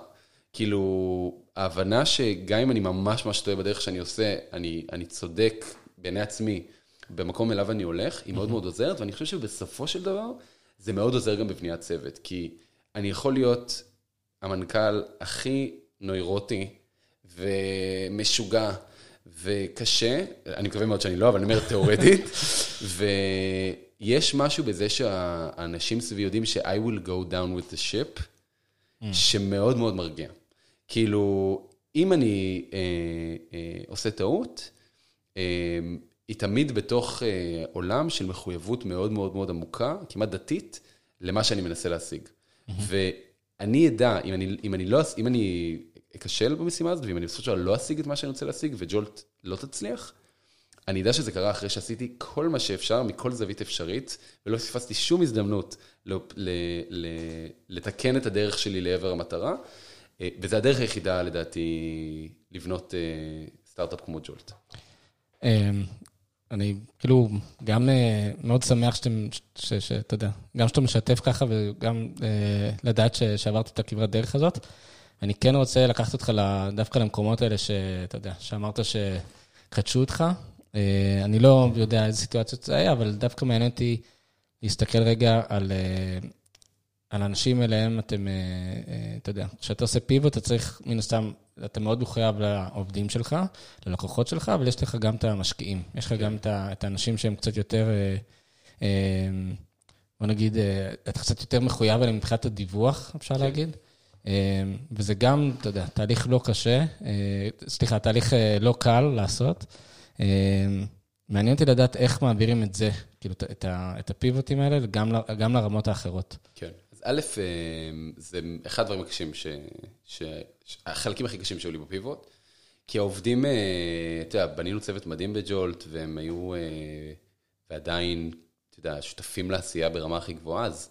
Speaker 2: כאילו, ההבנה שגם אם אני ממש ממש טועה בדרך שאני עושה, אני, אני צודק בעיני עצמי במקום אליו אני הולך, היא מאוד מאוד עוזרת, ואני חושב שבסופו של דבר, זה מאוד עוזר גם בבניית צוות, כי אני יכול להיות המנכ"ל הכי נוירוטי ומשוגע וקשה, אני מקווה מאוד שאני לא, אבל אני אומר תיאורטית, ויש משהו בזה שהאנשים סביבי יודעים ש- I will go down with the ship, mm. שמאוד מאוד מרגיע. כאילו, אם אני אה, אה, עושה טעות, אה, היא תמיד בתוך אה, עולם של מחויבות מאוד מאוד מאוד עמוקה, כמעט דתית, למה שאני מנסה להשיג. Mm-hmm. ואני אדע, אם אני, אם אני לא, אם אני אכשל במשימה הזאת, ואם אני בסופו של דבר לא אשיג את מה שאני רוצה להשיג, וג'ולט לא תצליח, אני אדע שזה קרה אחרי שעשיתי כל מה שאפשר, מכל זווית אפשרית, ולא פספסתי שום הזדמנות ל- ל- ל- לתקן את הדרך שלי לעבר המטרה, אה, וזו הדרך היחידה, לדעתי, לבנות אה, סטארט-אפ כמו ג'ולט.
Speaker 1: אמ, אני כאילו גם אה, מאוד שמח שאתם, שאתה יודע, גם שאתה משתף ככה וגם לדעת שעברת את הכברת דרך הזאת. אני כן רוצה לקחת אותך דווקא למקומות האלה שאתה יודע, שאמרת שקדשו אותך. אה, אני לא יודע איזה סיטואציות זה היה, אבל דווקא מעניין אותי להסתכל רגע על, אה, על אנשים אליהם אתם, אה, אתה יודע, כשאתה עושה פיבוט, אתה צריך, מן הסתם, אתה מאוד מחויב לעובדים שלך, ללקוחות שלך, אבל יש לך גם את המשקיעים. יש לך גם את האנשים שהם קצת יותר, בוא נגיד, אתה קצת יותר מחויב אליהם מבחינת הדיווח, אפשר כן. להגיד. אמ, וזה גם, אתה יודע, תהליך לא קשה, אה, סליחה, תהליך אה, לא קל לעשות. מעניין אותי לדעת איך מעבירים את זה, כאילו, את, את הפיבוטים האלה, גם, גם לרמות האחרות.
Speaker 2: כן. אז א', אה, זה אחד הדברים הקשים, ש, ש, החלקים הכי קשים שהיו לי בפיבוט, כי העובדים, אתה יודע, בנינו צוות מדהים בג'ולט, והם היו, ועדיין, אתה יודע, שותפים לעשייה ברמה הכי גבוהה, אז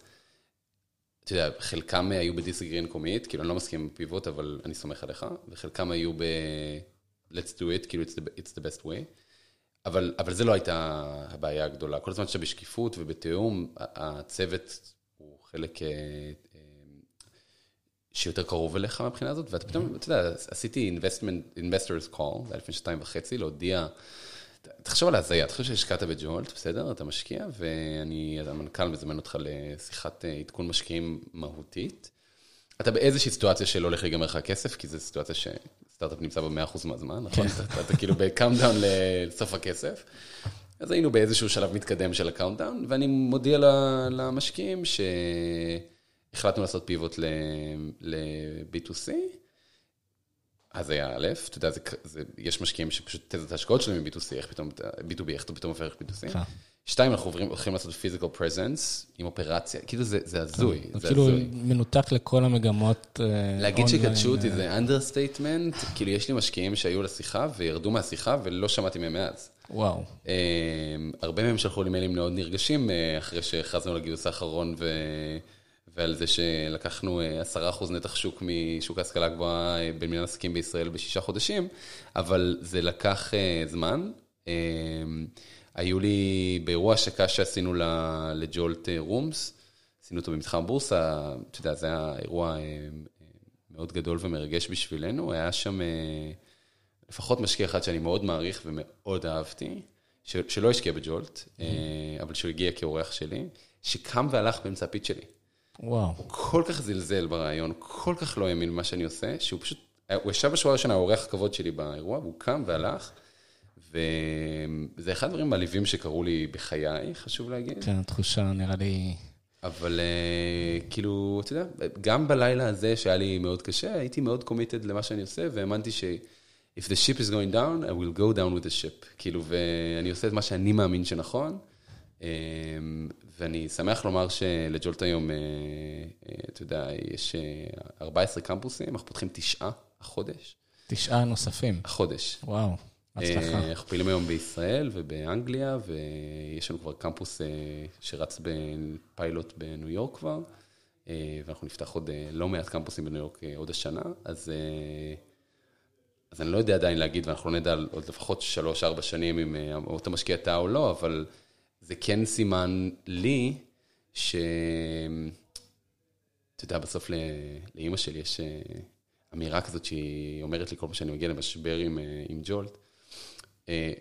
Speaker 2: אתה יודע, חלקם היו בדיסגרין קומית, כאילו אני לא מסכים עם פיבוט, אבל אני סומך עליך, וחלקם היו ב- let's do it, כאילו it's the, it's the best way. אבל, אבל זה לא הייתה הבעיה הגדולה. כל הזמן שאתה בשקיפות ובתיאום, הצוות הוא חלק אה, אה, שיותר קרוב אליך מהבחינה הזאת, ואתה פתאום, אתה יודע, עשיתי investment, investors call, זה היה לפני שנתיים וחצי, להודיע תחשוב על ההזיה, תחשוב שהשקעת בג'ולט, בסדר? אתה משקיע, ואני, המנכ"ל מזמן אותך לשיחת אה, עדכון משקיעים מהותית. אתה באיזושהי סיטואציה שלא הולך להיגמר לך הכסף, כי זו סיטואציה שסטארט-אפ נמצא בה 100% מהזמן, נכון? כן. אתה, אתה כאילו ב countdown לסוף הכסף. אז היינו באיזשהו שלב מתקדם של ה countdown, ואני מודיע למשקיעים שהחלטנו לעשות pivot ל- B2C. אז היה א', אתה יודע, זה, זה, יש משקיעים שפשוט תזת ההשקעות שלהם מ- B2C, איך פתאום, B2B, איך אתה פתאום הופך ל- B2C. כן. שתיים, אנחנו עוברים, הולכים לעשות physical presence עם אופרציה, כאילו זה, זה הזוי,
Speaker 1: כן. זה כאילו הזוי. מנותק לכל המגמות.
Speaker 2: אה, להגיד שקטשו אותי זה understatement, כאילו יש לי משקיעים שהיו לשיחה וירדו מהשיחה ולא שמעתי מהם מאז.
Speaker 1: וואו.
Speaker 2: אה, הרבה מהם שלחו לי מיילים מאוד נרגשים אה, אחרי שהכרזנו על הגיוס האחרון ו... ועל זה שלקחנו 10% נתח שוק משוק ההשכלה הגבוהה במנהל עסקים בישראל בשישה חודשים, אבל זה לקח זמן. היו לי, באירוע השקה שעשינו לג'ולט רומס, עשינו אותו במתחם בורסה, אתה יודע, זה היה אירוע אה, מאוד גדול ומרגש בשבילנו, היה שם אה, לפחות משקיע אחד שאני מאוד מעריך ומאוד אהבתי, שלא השקיע בג'ולט. אבל שהוא הגיע כאורח שלי, שקם והלך באמצע הפיץ שלי.
Speaker 1: וואו.
Speaker 2: הוא כל כך זלזל ברעיון, כל כך לא האמין במה שאני עושה, שהוא פשוט, הוא ישב בשורה הראשונה, האורח הכבוד שלי באירוע, והוא קם והלך. וזה אחד הדברים מעליבים שקרו לי בחיי, חשוב להגיד.
Speaker 1: כן, התחושה נראה לי...
Speaker 2: אבל uh, כאילו, אתה יודע, גם בלילה הזה שהיה לי מאוד קשה, הייתי מאוד קומיטד למה שאני עושה, והאמנתי ש- if the ship is going down, I will go down with the ship. כאילו, ואני עושה את מה שאני מאמין שנכון, ואני שמח לומר שלג'ולט היום, אתה יודע, יש 14 קמפוסים, אנחנו פותחים תשעה החודש.
Speaker 1: תשעה נוספים.
Speaker 2: החודש.
Speaker 1: וואו, הצלחה.
Speaker 2: אנחנו פעילים היום בישראל ובאנגליה, ויש לנו כבר קמפוס שרץ בפיילוט בניו יורק כבר, ואנחנו נפתח עוד לא מעט קמפוסים בניו יורק עוד השנה, אז... אז אני לא יודע עדיין להגיד, ואנחנו לא נדע עוד לפחות שלוש-ארבע שנים אם אתה משקיע את או לא, אבל זה כן סימן לי, ש... אתה יודע, בסוף לאימא שלי יש אמירה כזאת שהיא אומרת לי כל פעם שאני מגיע למשבר עם, עם Jolt.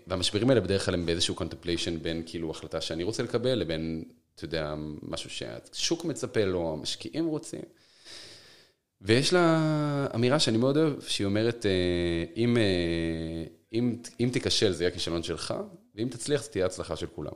Speaker 2: והמשברים האלה בדרך כלל הם באיזשהו contemplation בין כאילו החלטה שאני רוצה לקבל, לבין, אתה יודע, משהו שהשוק מצפה לו, המשקיעים רוצים. ויש לה אמירה שאני מאוד אוהב, שהיא אומרת, אם, אם, אם תיכשל זה יהיה הכישלון שלך, ואם תצליח זה תהיה הצלחה של כולם.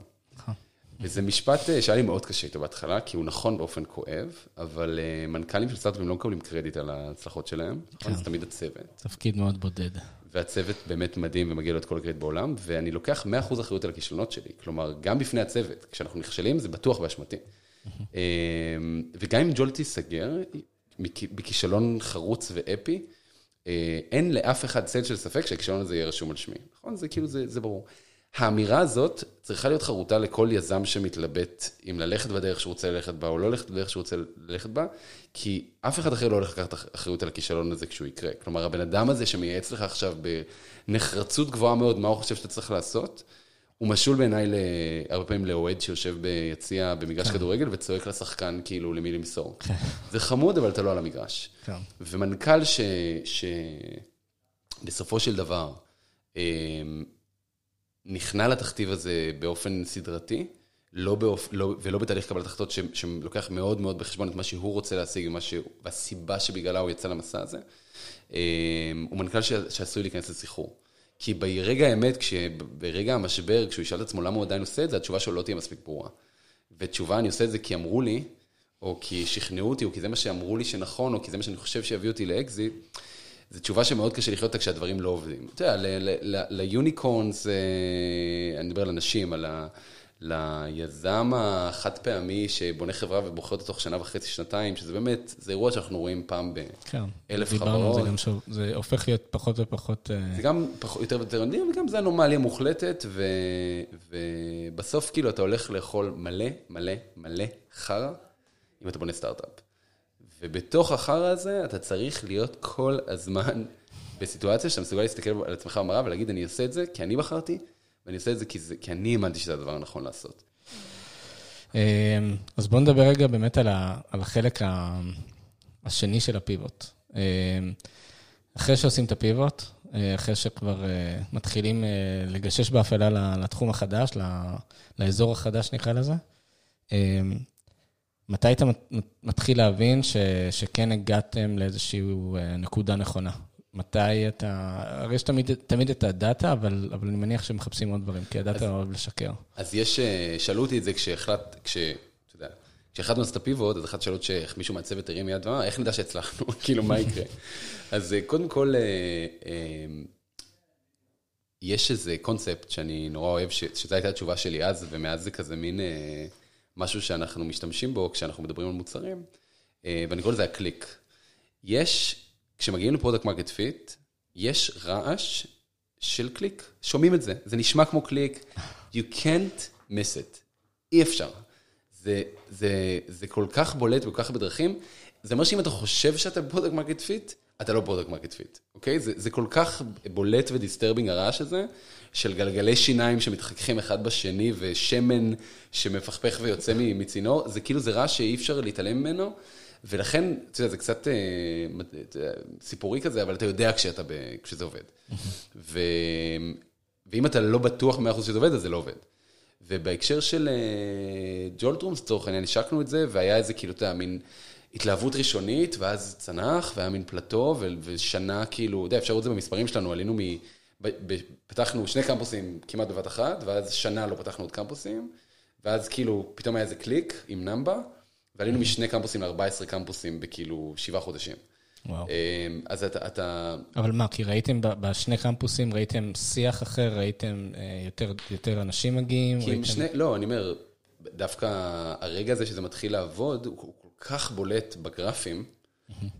Speaker 2: וזה משפט שהיה לי מאוד קשה איתו בהתחלה, כי הוא נכון באופן כואב, אבל מנכ"לים של סטארט-אפים לא מקבלים קרדיט על ההצלחות שלהם, נכון? זה תמיד הצוות.
Speaker 1: תפקיד מאוד בודד.
Speaker 2: והצוות באמת מדהים ומגיע לו את כל הקרדיט בעולם, ואני לוקח 100% אחריות על הכישלונות שלי. כלומר, גם בפני הצוות, כשאנחנו נכשלים, זה בטוח באשמתי. וגם אם ג'ולט ייסגר, בכישלון חרוץ ואפי, אין לאף אחד צל של ספק שהכישלון הזה יהיה רשום על שמי, נכון? זה כאילו, זה, זה ברור. האמירה הזאת צריכה להיות חרוטה לכל יזם שמתלבט אם ללכת בדרך שהוא רוצה ללכת בה או לא ללכת בדרך שהוא רוצה ללכת בה, כי אף אחד אחר לא הולך לקחת אחריות על הכישלון הזה כשהוא יקרה. כלומר, הבן אדם הזה שמייעץ לך עכשיו בנחרצות גבוהה מאוד מה הוא חושב שאתה צריך לעשות, הוא משול בעיניי הרבה פעמים לאוהד שיושב ביציע במגרש כדורגל וצועק לשחקן כאילו למי למסור. זה חמוד, אבל אתה לא על המגרש. ומנכ"ל שבסופו של דבר נכנע לתכתיב הזה באופן סדרתי, לא באופ... לא... ולא בתהליך קבלת החלטות שלוקח מאוד מאוד בחשבון את מה שהוא רוצה להשיג והסיבה שבגללה הוא יצא למסע הזה, הוא מנכ"ל שעשוי להיכנס לסחרור. כי ברגע האמת, ברגע המשבר, כשהוא ישאל את עצמו למה הוא עדיין עושה את זה, התשובה שלו לא תהיה מספיק ברורה. ותשובה, אני עושה את זה כי אמרו לי, או כי שכנעו אותי, או כי זה מה שאמרו לי שנכון, או כי זה מה שאני חושב שיביא אותי לאקזיט, זו תשובה שמאוד קשה לחיות אותה כשהדברים לא עובדים. אתה יודע, ליוניקורנס, אני מדבר על אנשים, על ה... ליזם החד פעמי שבונה חברה ובוחר אותה תוך שנה וחצי, שנתיים, שזה באמת, זה אירוע שאנחנו רואים פעם באלף
Speaker 1: כן, חברות. זה גם שוב, זה הופך להיות פחות ופחות...
Speaker 2: זה גם פחות, יותר ויותר נדיר, וגם זה אנומליה מוחלטת, ו, ובסוף כאילו אתה הולך לאכול מלא, מלא, מלא חרא, אם אתה בונה סטארט-אפ. ובתוך החרא הזה אתה צריך להיות כל הזמן בסיטואציה שאתה מסוגל להסתכל על עצמך במראה ולהגיד, אני עושה את זה כי אני בחרתי. ואני עושה את זה כי, זה כי אני האמנתי שזה הדבר הנכון לעשות.
Speaker 1: אז בואו נדבר רגע באמת על, ה, על החלק השני של הפיבוט. אחרי שעושים את הפיבוט, אחרי שכבר מתחילים לגשש באפלה לתחום החדש, לאזור החדש נקרא לזה, מתי אתה מתחיל להבין ש, שכן הגעתם לאיזושהי נקודה נכונה? מתי אתה, הרי יש תמיד, תמיד את הדאטה, אבל, אבל אני מניח שמחפשים עוד דברים, כי הדאטה אוהב לשקר.
Speaker 2: אז יש, שאלו אותי את זה כשהחלט, כש, כשהחלטנו לעשות את הפיבוט, אז אחת שאלות שאיך מישהו מהצוות הרים יד ואמר, איך נדע שהצלחנו, כאילו, מה יקרה? אז קודם כל, יש איזה קונספט שאני נורא אוהב, שזו הייתה התשובה שלי אז, ומאז זה כזה מין משהו שאנחנו משתמשים בו כשאנחנו מדברים על מוצרים, ואני קורא לזה הקליק. יש... כשמגיעים ל product market fit, יש רעש של קליק. שומעים את זה, זה נשמע כמו קליק, you can't miss it. אי אפשר. זה, זה, זה כל כך בולט בכל כך הרבה דרכים. זה אומר שאם אתה חושב שאתה ב product market fit, אתה לא product market fit, אוקיי? זה, זה כל כך בולט ו disturbing הרעש הזה, של גלגלי שיניים שמתחככים אחד בשני, ושמן שמפכפך ויוצא מצינור, זה כאילו, זה רעש שאי אפשר להתעלם ממנו. ולכן, אתה יודע, זה קצת סיפורי כזה, אבל אתה יודע כשאתה, כשזה עובד. ו... ואם אתה לא בטוח מאה אחוז שזה עובד, אז זה לא עובד. ובהקשר של Jolt Rooms, לצורך העניין, השקנו את זה, והיה איזה כאילו, אתה יודע, מין התלהבות ראשונית, ואז צנח, והיה מין פלטו, ושנה כאילו, אתה יודע, אפשר לראות את זה במספרים שלנו, עלינו מ... פתחנו שני קמפוסים כמעט בבת אחת, ואז שנה לא פתחנו עוד קמפוסים, ואז כאילו, פתאום היה איזה קליק עם נמבה. ועלינו משני קמפוסים ל-14 קמפוסים בכאילו שבעה חודשים.
Speaker 1: וואו.
Speaker 2: אז אתה, אתה...
Speaker 1: אבל מה, כי ראיתם בשני קמפוסים, ראיתם שיח אחר, ראיתם יותר, יותר אנשים מגיעים?
Speaker 2: כי ראיתם... שני, לא, אני אומר, דווקא הרגע הזה שזה מתחיל לעבוד, הוא כל כך בולט בגרפים,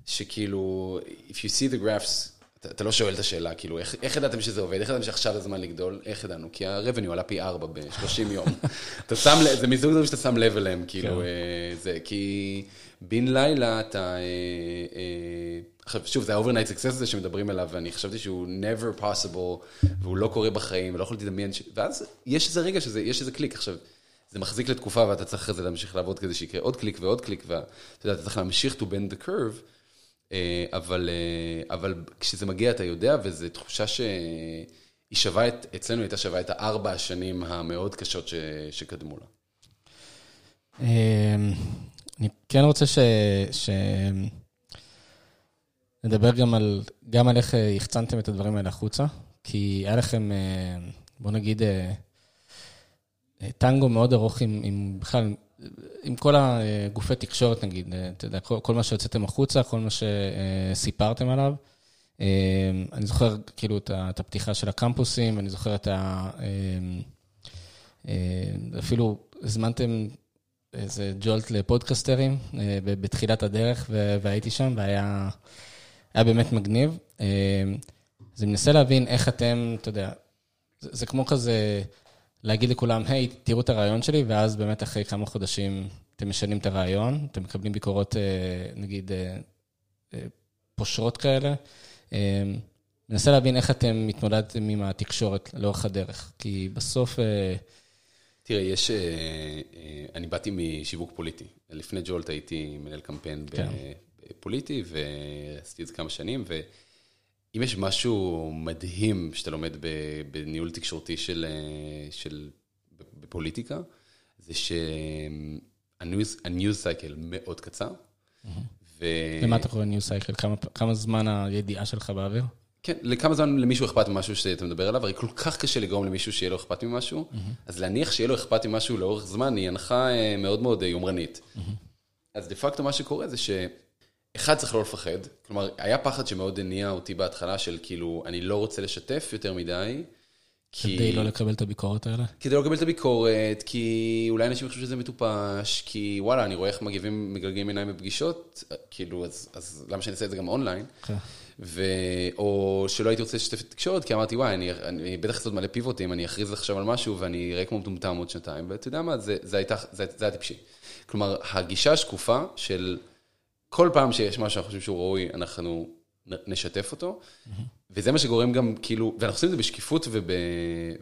Speaker 2: שכאילו, if you see the graphs, אתה, אתה לא שואל את השאלה, כאילו, איך, איך ידעתם שזה עובד? איך ידעתם שעכשיו הזמן לגדול? איך ידענו? כי ה-revenue עלה פי ארבע ב-30 יום. אתה שם זה מסוג דברים שאתה שם לב אליהם, כאילו,
Speaker 1: כן.
Speaker 2: אה, זה, כי בן לילה אתה... אה, אה, עכשיו, שוב, זה ה-overnight success הזה שמדברים עליו, ואני חשבתי שהוא never possible, והוא לא קורה בחיים, ולא יכולתי לדמיין, ש... ואז יש איזה רגע שזה, יש איזה קליק. עכשיו, זה מחזיק לתקופה, ואתה צריך אחרי זה להמשיך לעבוד כדי שיקרה עוד קליק ועוד קליק, ואתה יודע, אתה צריך להמשיך to bend the curve, אה, אבל, אה, אבל כשזה מגיע אתה יודע, וזו תחושה שהיא שווה את, אצלנו הייתה שווה את הארבע השנים המאוד קשות ש, שקדמו לה.
Speaker 1: אמ, אני כן רוצה ש... ש... נדבר גם על, גם על איך אה, החצנתם את הדברים האלה החוצה, כי היה לכם, בוא נגיד, טנגו מאוד ארוך עם, עם בכלל, עם כל הגופי תקשורת נגיד, אה, אתה יודע, כל, כל מה שהוצאתם החוצה, כל מה שסיפרתם עליו. אה, אני זוכר כאילו את הפתיחה של הקמפוסים, אני זוכר את ה... אה, אפילו הזמנתם איזה ג'ולט לפודקסטרים בתחילת הדרך, והייתי שם, והיה היה באמת מגניב. אז אני מנסה להבין איך אתם, אתה יודע, זה, זה כמו כזה להגיד לכולם, היי, תראו את הרעיון שלי, ואז באמת אחרי כמה חודשים אתם משנים את הרעיון, אתם מקבלים ביקורות, אה, נגיד, אה, אה, פושרות כאלה. מנסה להבין איך אתם מתמודדתם עם התקשורת לאורך הדרך, כי בסוף... אה,
Speaker 2: תראה, יש, אני באתי משיווק פוליטי. לפני ג'ולט הייתי מנהל קמפיין
Speaker 1: כן.
Speaker 2: פוליטי, ועשיתי את זה כמה שנים, ואם יש משהו מדהים שאתה לומד בניהול תקשורתי של, אה, של בפוליטיקה, זה שהניוז סייקל מאוד קצר. ו...
Speaker 1: למה אתה קורא ניו סייקל? כמה, כמה זמן הידיעה שלך באוויר?
Speaker 2: כן, לכמה זמן למישהו אכפת ממשהו שאתה מדבר עליו, הרי כל כך קשה לגרום למישהו שיהיה לו אכפת ממשהו, אז להניח שיהיה לו אכפת ממשהו לאורך זמן היא הנחה אה, מאוד מאוד אה, יומרנית. אז דה פקטו מה שקורה זה שאחד צריך לא לפחד, כלומר, היה פחד שמאוד הניע אותי בהתחלה של כאילו, אני לא רוצה לשתף יותר מדי, כי...
Speaker 1: כדי לא לקבל את הביקורות האלה?
Speaker 2: כדי לא לקבל את הביקורת, כי אולי אנשים יחשבו שזה מטופש, כי וואלה, אני רואה איך מגיבים, מגלגלים עיניים בפגישות, כאילו, אז, אז למה שאני אעשה את זה גם אונליין?
Speaker 1: כן.
Speaker 2: ו... או שלא הייתי רוצה לשתף את התקשורת, כי אמרתי, וואי, אני, אני בטח אעשה עוד מלא פיבוטים, אני אכריז עכשיו על משהו ואני אראה כמו מטומטם עוד שנתיים, ואתה יודע מה, זה, זה, הייתה, זה, זה היה טיפשי. כלומר, הגישה השקופה של כל פעם שיש משהו שאנחנו חושבים שהוא ראוי, אנחנו נשתף אותו, וזה מה שגורם גם, כאילו, ואנחנו עושים את זה בשקיפות וב...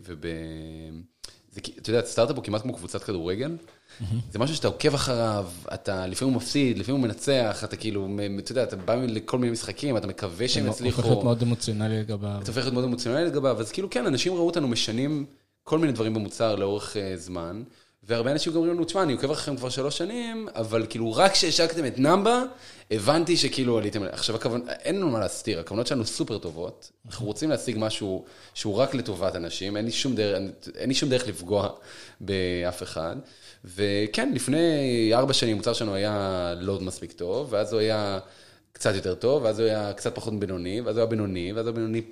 Speaker 2: וב... זה, אתה יודע, סטארט-אפ הוא כמעט כמו קבוצת כדורגל. זה משהו שאתה עוקב אחריו, אתה לפעמים הוא מפסיד, לפעמים הוא מנצח, אתה כאילו, אתה יודע, אתה בא לכל מיני משחקים, אתה מקווה שהם
Speaker 1: אתה
Speaker 2: יצליחו.
Speaker 1: הופך להיות מאוד אמוציונלי לגביו.
Speaker 2: אתה הופך להיות מאוד אמוציונלי לגביו, אז כאילו כן, אנשים ראו אותנו משנים כל מיני דברים במוצר לאורך uh, זמן, והרבה אנשים גם אומרים לנו, תשמע, אני עוקב אחריכם כבר שלוש שנים, אבל כאילו רק כשהשקתם את נמבה, הבנתי שכאילו עליתם, עכשיו הכוון, אין לנו מה להסתיר, הכוונות שלנו סופר טובות, אנחנו רוצים להשיג משהו שהוא רק לטובת אנשים, אין לי שום דרך, אין לי שום דרך לפגוע באף אחד, וכן, לפני ארבע שנים המוצר שלנו היה לא מספיק טוב, ואז הוא היה קצת יותר טוב, ואז הוא היה קצת פחות בינוני, ואז הוא היה בינוני, ואז הוא היה בינוני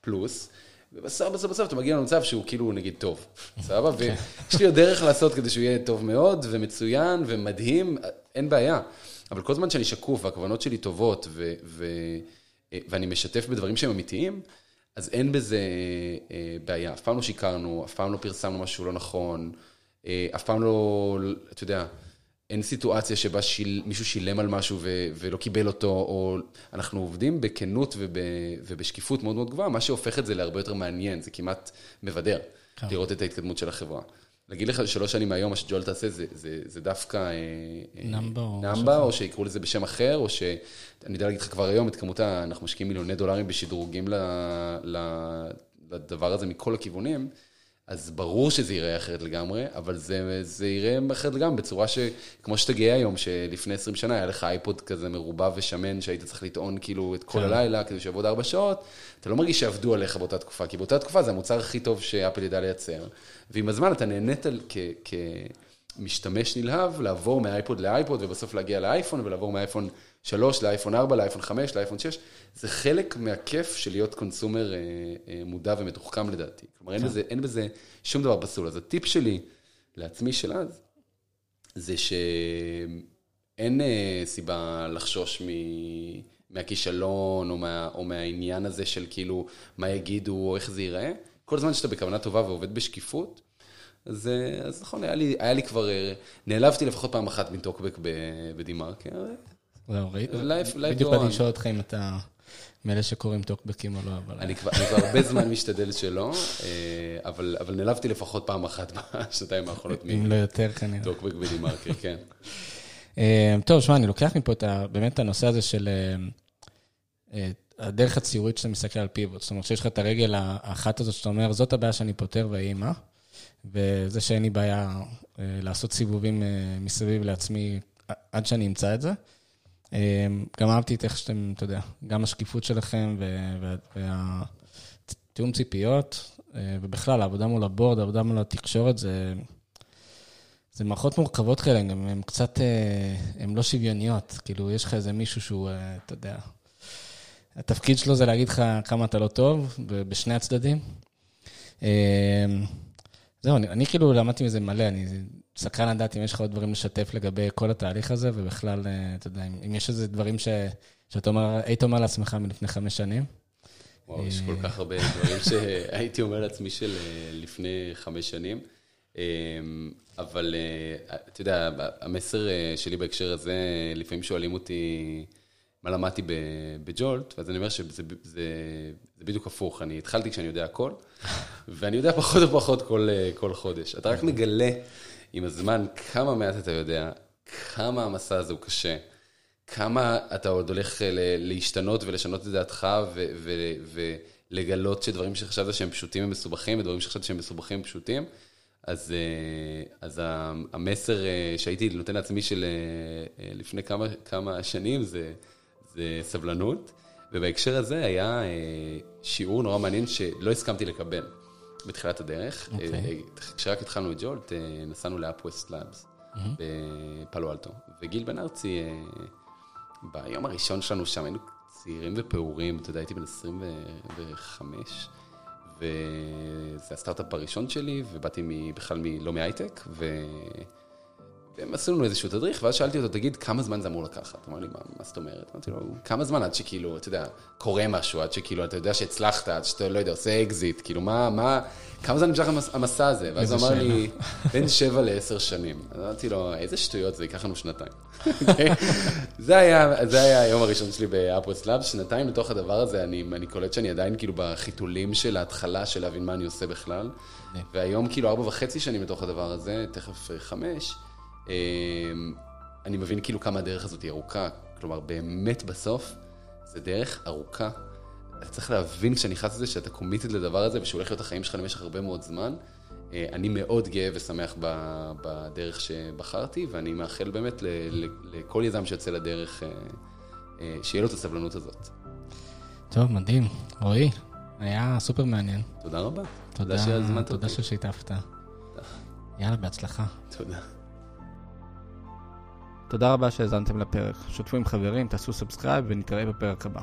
Speaker 2: פלוס. ובסוף, בסוף, בסוף אתה מגיע למצב שהוא כאילו נגיד טוב, סבבה? ויש לי עוד דרך לעשות כדי שהוא יהיה טוב מאוד, ומצוין, ומדהים, אין בעיה. אבל כל זמן שאני שקוף והכוונות שלי טובות, ו- ו- ואני משתף בדברים שהם אמיתיים, אז אין בזה אה, בעיה. אף פעם לא שיקרנו, אף פעם לא פרסמנו משהו לא נכון, אה, אף פעם לא, אתה יודע, אין סיטואציה שבה שיל, מישהו שילם על משהו ו, ולא קיבל אותו, או אנחנו עובדים בכנות וב, ובשקיפות מאוד מאוד גבוהה, מה שהופך את זה להרבה יותר מעניין, זה כמעט מבדר,
Speaker 1: כן.
Speaker 2: לראות את ההתקדמות של החברה. להגיד לך שלוש שנים מהיום, מה שג'ול תעשה, זה, זה, זה דווקא... אה, אה,
Speaker 1: נמבה
Speaker 2: נמבה. או שיקראו לזה בשם אחר, או ש... אני יודע להגיד לך כבר היום את כמות ה... אנחנו משקיעים מיליוני דולרים בשדרוגים ל, ל, לדבר הזה מכל הכיוונים, אז ברור שזה ייראה אחרת לגמרי, אבל זה, זה ייראה אחרת לגמרי, בצורה שכמו שאתה גאה היום, שלפני 20 שנה היה לך אייפוד כזה מרובע ושמן, שהיית צריך לטעון כאילו את כל
Speaker 1: כן.
Speaker 2: הלילה כדי שיעבוד ארבע שעות, אתה לא מרגיש שעבדו עליך באותה תקופה, כי באותה תקופה זה המוצר הכי טוב שאפל ידע לייצר, ועם הזמן אתה נהנית כ... כ משתמש נלהב, לעבור מאייפוד לאייפוד ובסוף להגיע לאייפון ולעבור מאייפון 3 לאייפון 4, לאייפון 5, לאייפון 6. זה חלק מהכיף של להיות קונסומר אה, אה, מודע ומתוחכם לדעתי. כלומר, אין בזה, אין בזה שום דבר פסול. אז הטיפ שלי לעצמי של אז, זה שאין אה, סיבה לחשוש מ... מהכישלון או, מה... או מהעניין הזה של כאילו מה יגידו או איך זה ייראה. כל זמן שאתה בכוונה טובה ועובד בשקיפות, אז, אז נכון, היה לי, היה לי כבר, אה, נעלבתי לפחות פעם אחת מטוקבק בדה-מרקר.
Speaker 1: זהו, בדיוק באתי לשאול אותך אם אתה מאלה שקוראים טוקבקים או לא, אבל...
Speaker 2: אני כבר הרבה זמן משתדל שלא, אה, אבל נעלבתי לפחות פעם אחת בשנתיים האחרונות.
Speaker 1: אם לא יותר כנראה.
Speaker 2: טוקבק בדה-מרקר, כן.
Speaker 1: טוב, שמע, אני לוקח מפה באמת את הנושא הזה של הדרך הציורית שאתה מסתכל על פיבוט. זאת אומרת שיש לך את הרגל האחת הזאת שאתה אומר, זאת הבעיה שאני פותר ויהי מה. וזה שאין לי בעיה אה, לעשות סיבובים אה, מסביב לעצמי עד שאני אמצא את זה. אה, גם אהבתי את איך שאתם, אתה יודע, גם השקיפות שלכם והתיאום ציפיות, ובכלל, העבודה מול הבורד, העבודה מול התקשורת, זה, זה מערכות מורכבות כאלה, הן קצת, הן לא שוויוניות. כאילו, יש לך איזה מישהו שהוא, אתה יודע, התפקיד שלו זה להגיד לך כמה אתה לא טוב, בשני הצדדים. זהו, אני, אני כאילו למדתי מזה מלא, אני סקרן לדעת אם יש לך עוד דברים לשתף לגבי כל התהליך הזה, ובכלל, אה, אתה יודע, אם יש איזה דברים ש, שאתה אומר, היית אומר לעצמך מלפני חמש שנים.
Speaker 2: וואו, יש כל כך הרבה דברים שהייתי אומר לעצמי של אה, לפני חמש שנים. אמ, אבל אה, אתה יודע, המסר שלי בהקשר הזה, לפעמים שואלים אותי מה למדתי בג'ולט, ואז אני אומר שזה זה, זה בדיוק הפוך. אני התחלתי כשאני יודע הכל, ואני יודע פחות ופחות כל, חודש. אתה רק מגלה עם הזמן כמה מעט אתה יודע, כמה המסע הזה הוא קשה, כמה אתה עוד הולך להשתנות ולשנות את דעתך, ולגלות שדברים שחשבת שהם פשוטים הם מסובכים, ודברים שחשבת שהם מסובכים הם פשוטים. אז, אז המסר שהייתי נותן לעצמי של לפני כמה, כמה שנים זה, זה סבלנות. ובהקשר הזה היה אה, שיעור נורא מעניין שלא הסכמתי לקבל בתחילת הדרך. Okay. אוקיי. אה, כשרק התחלנו את ג'ולט, אה, נסענו לאפווסט לאבס mm-hmm. בפלו אלטו. וגיל בן ארצי, ביום הראשון שלנו שם היינו צעירים ופעורים, אתה יודע, הייתי בן 25, וזה הסטארט-אפ הראשון שלי, ובאתי בכלל לא מהייטק, ו... והם עשו לנו איזשהו תדריך, ואז שאלתי אותו, תגיד, כמה זמן זה אמור לקחת? אמר לי, מה, זאת אומרת? אמרתי לו, כמה זמן עד שכאילו, אתה יודע, קורה משהו, עד שכאילו, אתה יודע שהצלחת, עד שאתה, לא יודע, עושה אקזיט, כאילו, מה, מה, כמה זמן נמשך המסע הזה? ואז הוא אמר לי, בין שבע לעשר שנים. אז אמרתי לו, איזה שטויות, זה ייקח לנו שנתיים. זה היה, זה היה היום הראשון שלי ב UpWest Labs, שנתיים לתוך הדבר הזה, אני, אני קולט שאני עדיין כאילו בחיתולים של ההתחלה, של להבין מה אני עושה בכלל. והיום כאילו ארבע וחצי שנים לתוך הדבר הזה, תכף חמש. אמ, אני מבין כאילו כמה הדרך הזאת היא ארוכה, כלומר באמת בסוף זה דרך ארוכה. אתה צריך להבין כשאתה נכנס לזה שאתה committed לדבר הזה ושהוא הולך להיות החיים שלך למשך הרבה מאוד זמן. אה, אני מאוד גאה ושמח בדרך שבחרתי, ואני מאחל באמת לכל יזם שיוצא לדרך, אה, אה, שיהיה לו את הסבלנות הזאת.
Speaker 1: טוב, מדהים. רועי, היה סופר מעניין.
Speaker 2: תודה רבה.
Speaker 1: תודה, תודה ששיתפת. יאללה, בהצלחה.
Speaker 2: תודה.
Speaker 1: תודה רבה שהאזנתם לפרק. שותפו עם חברים, תעשו subscribe ונתראה בפרק הבא.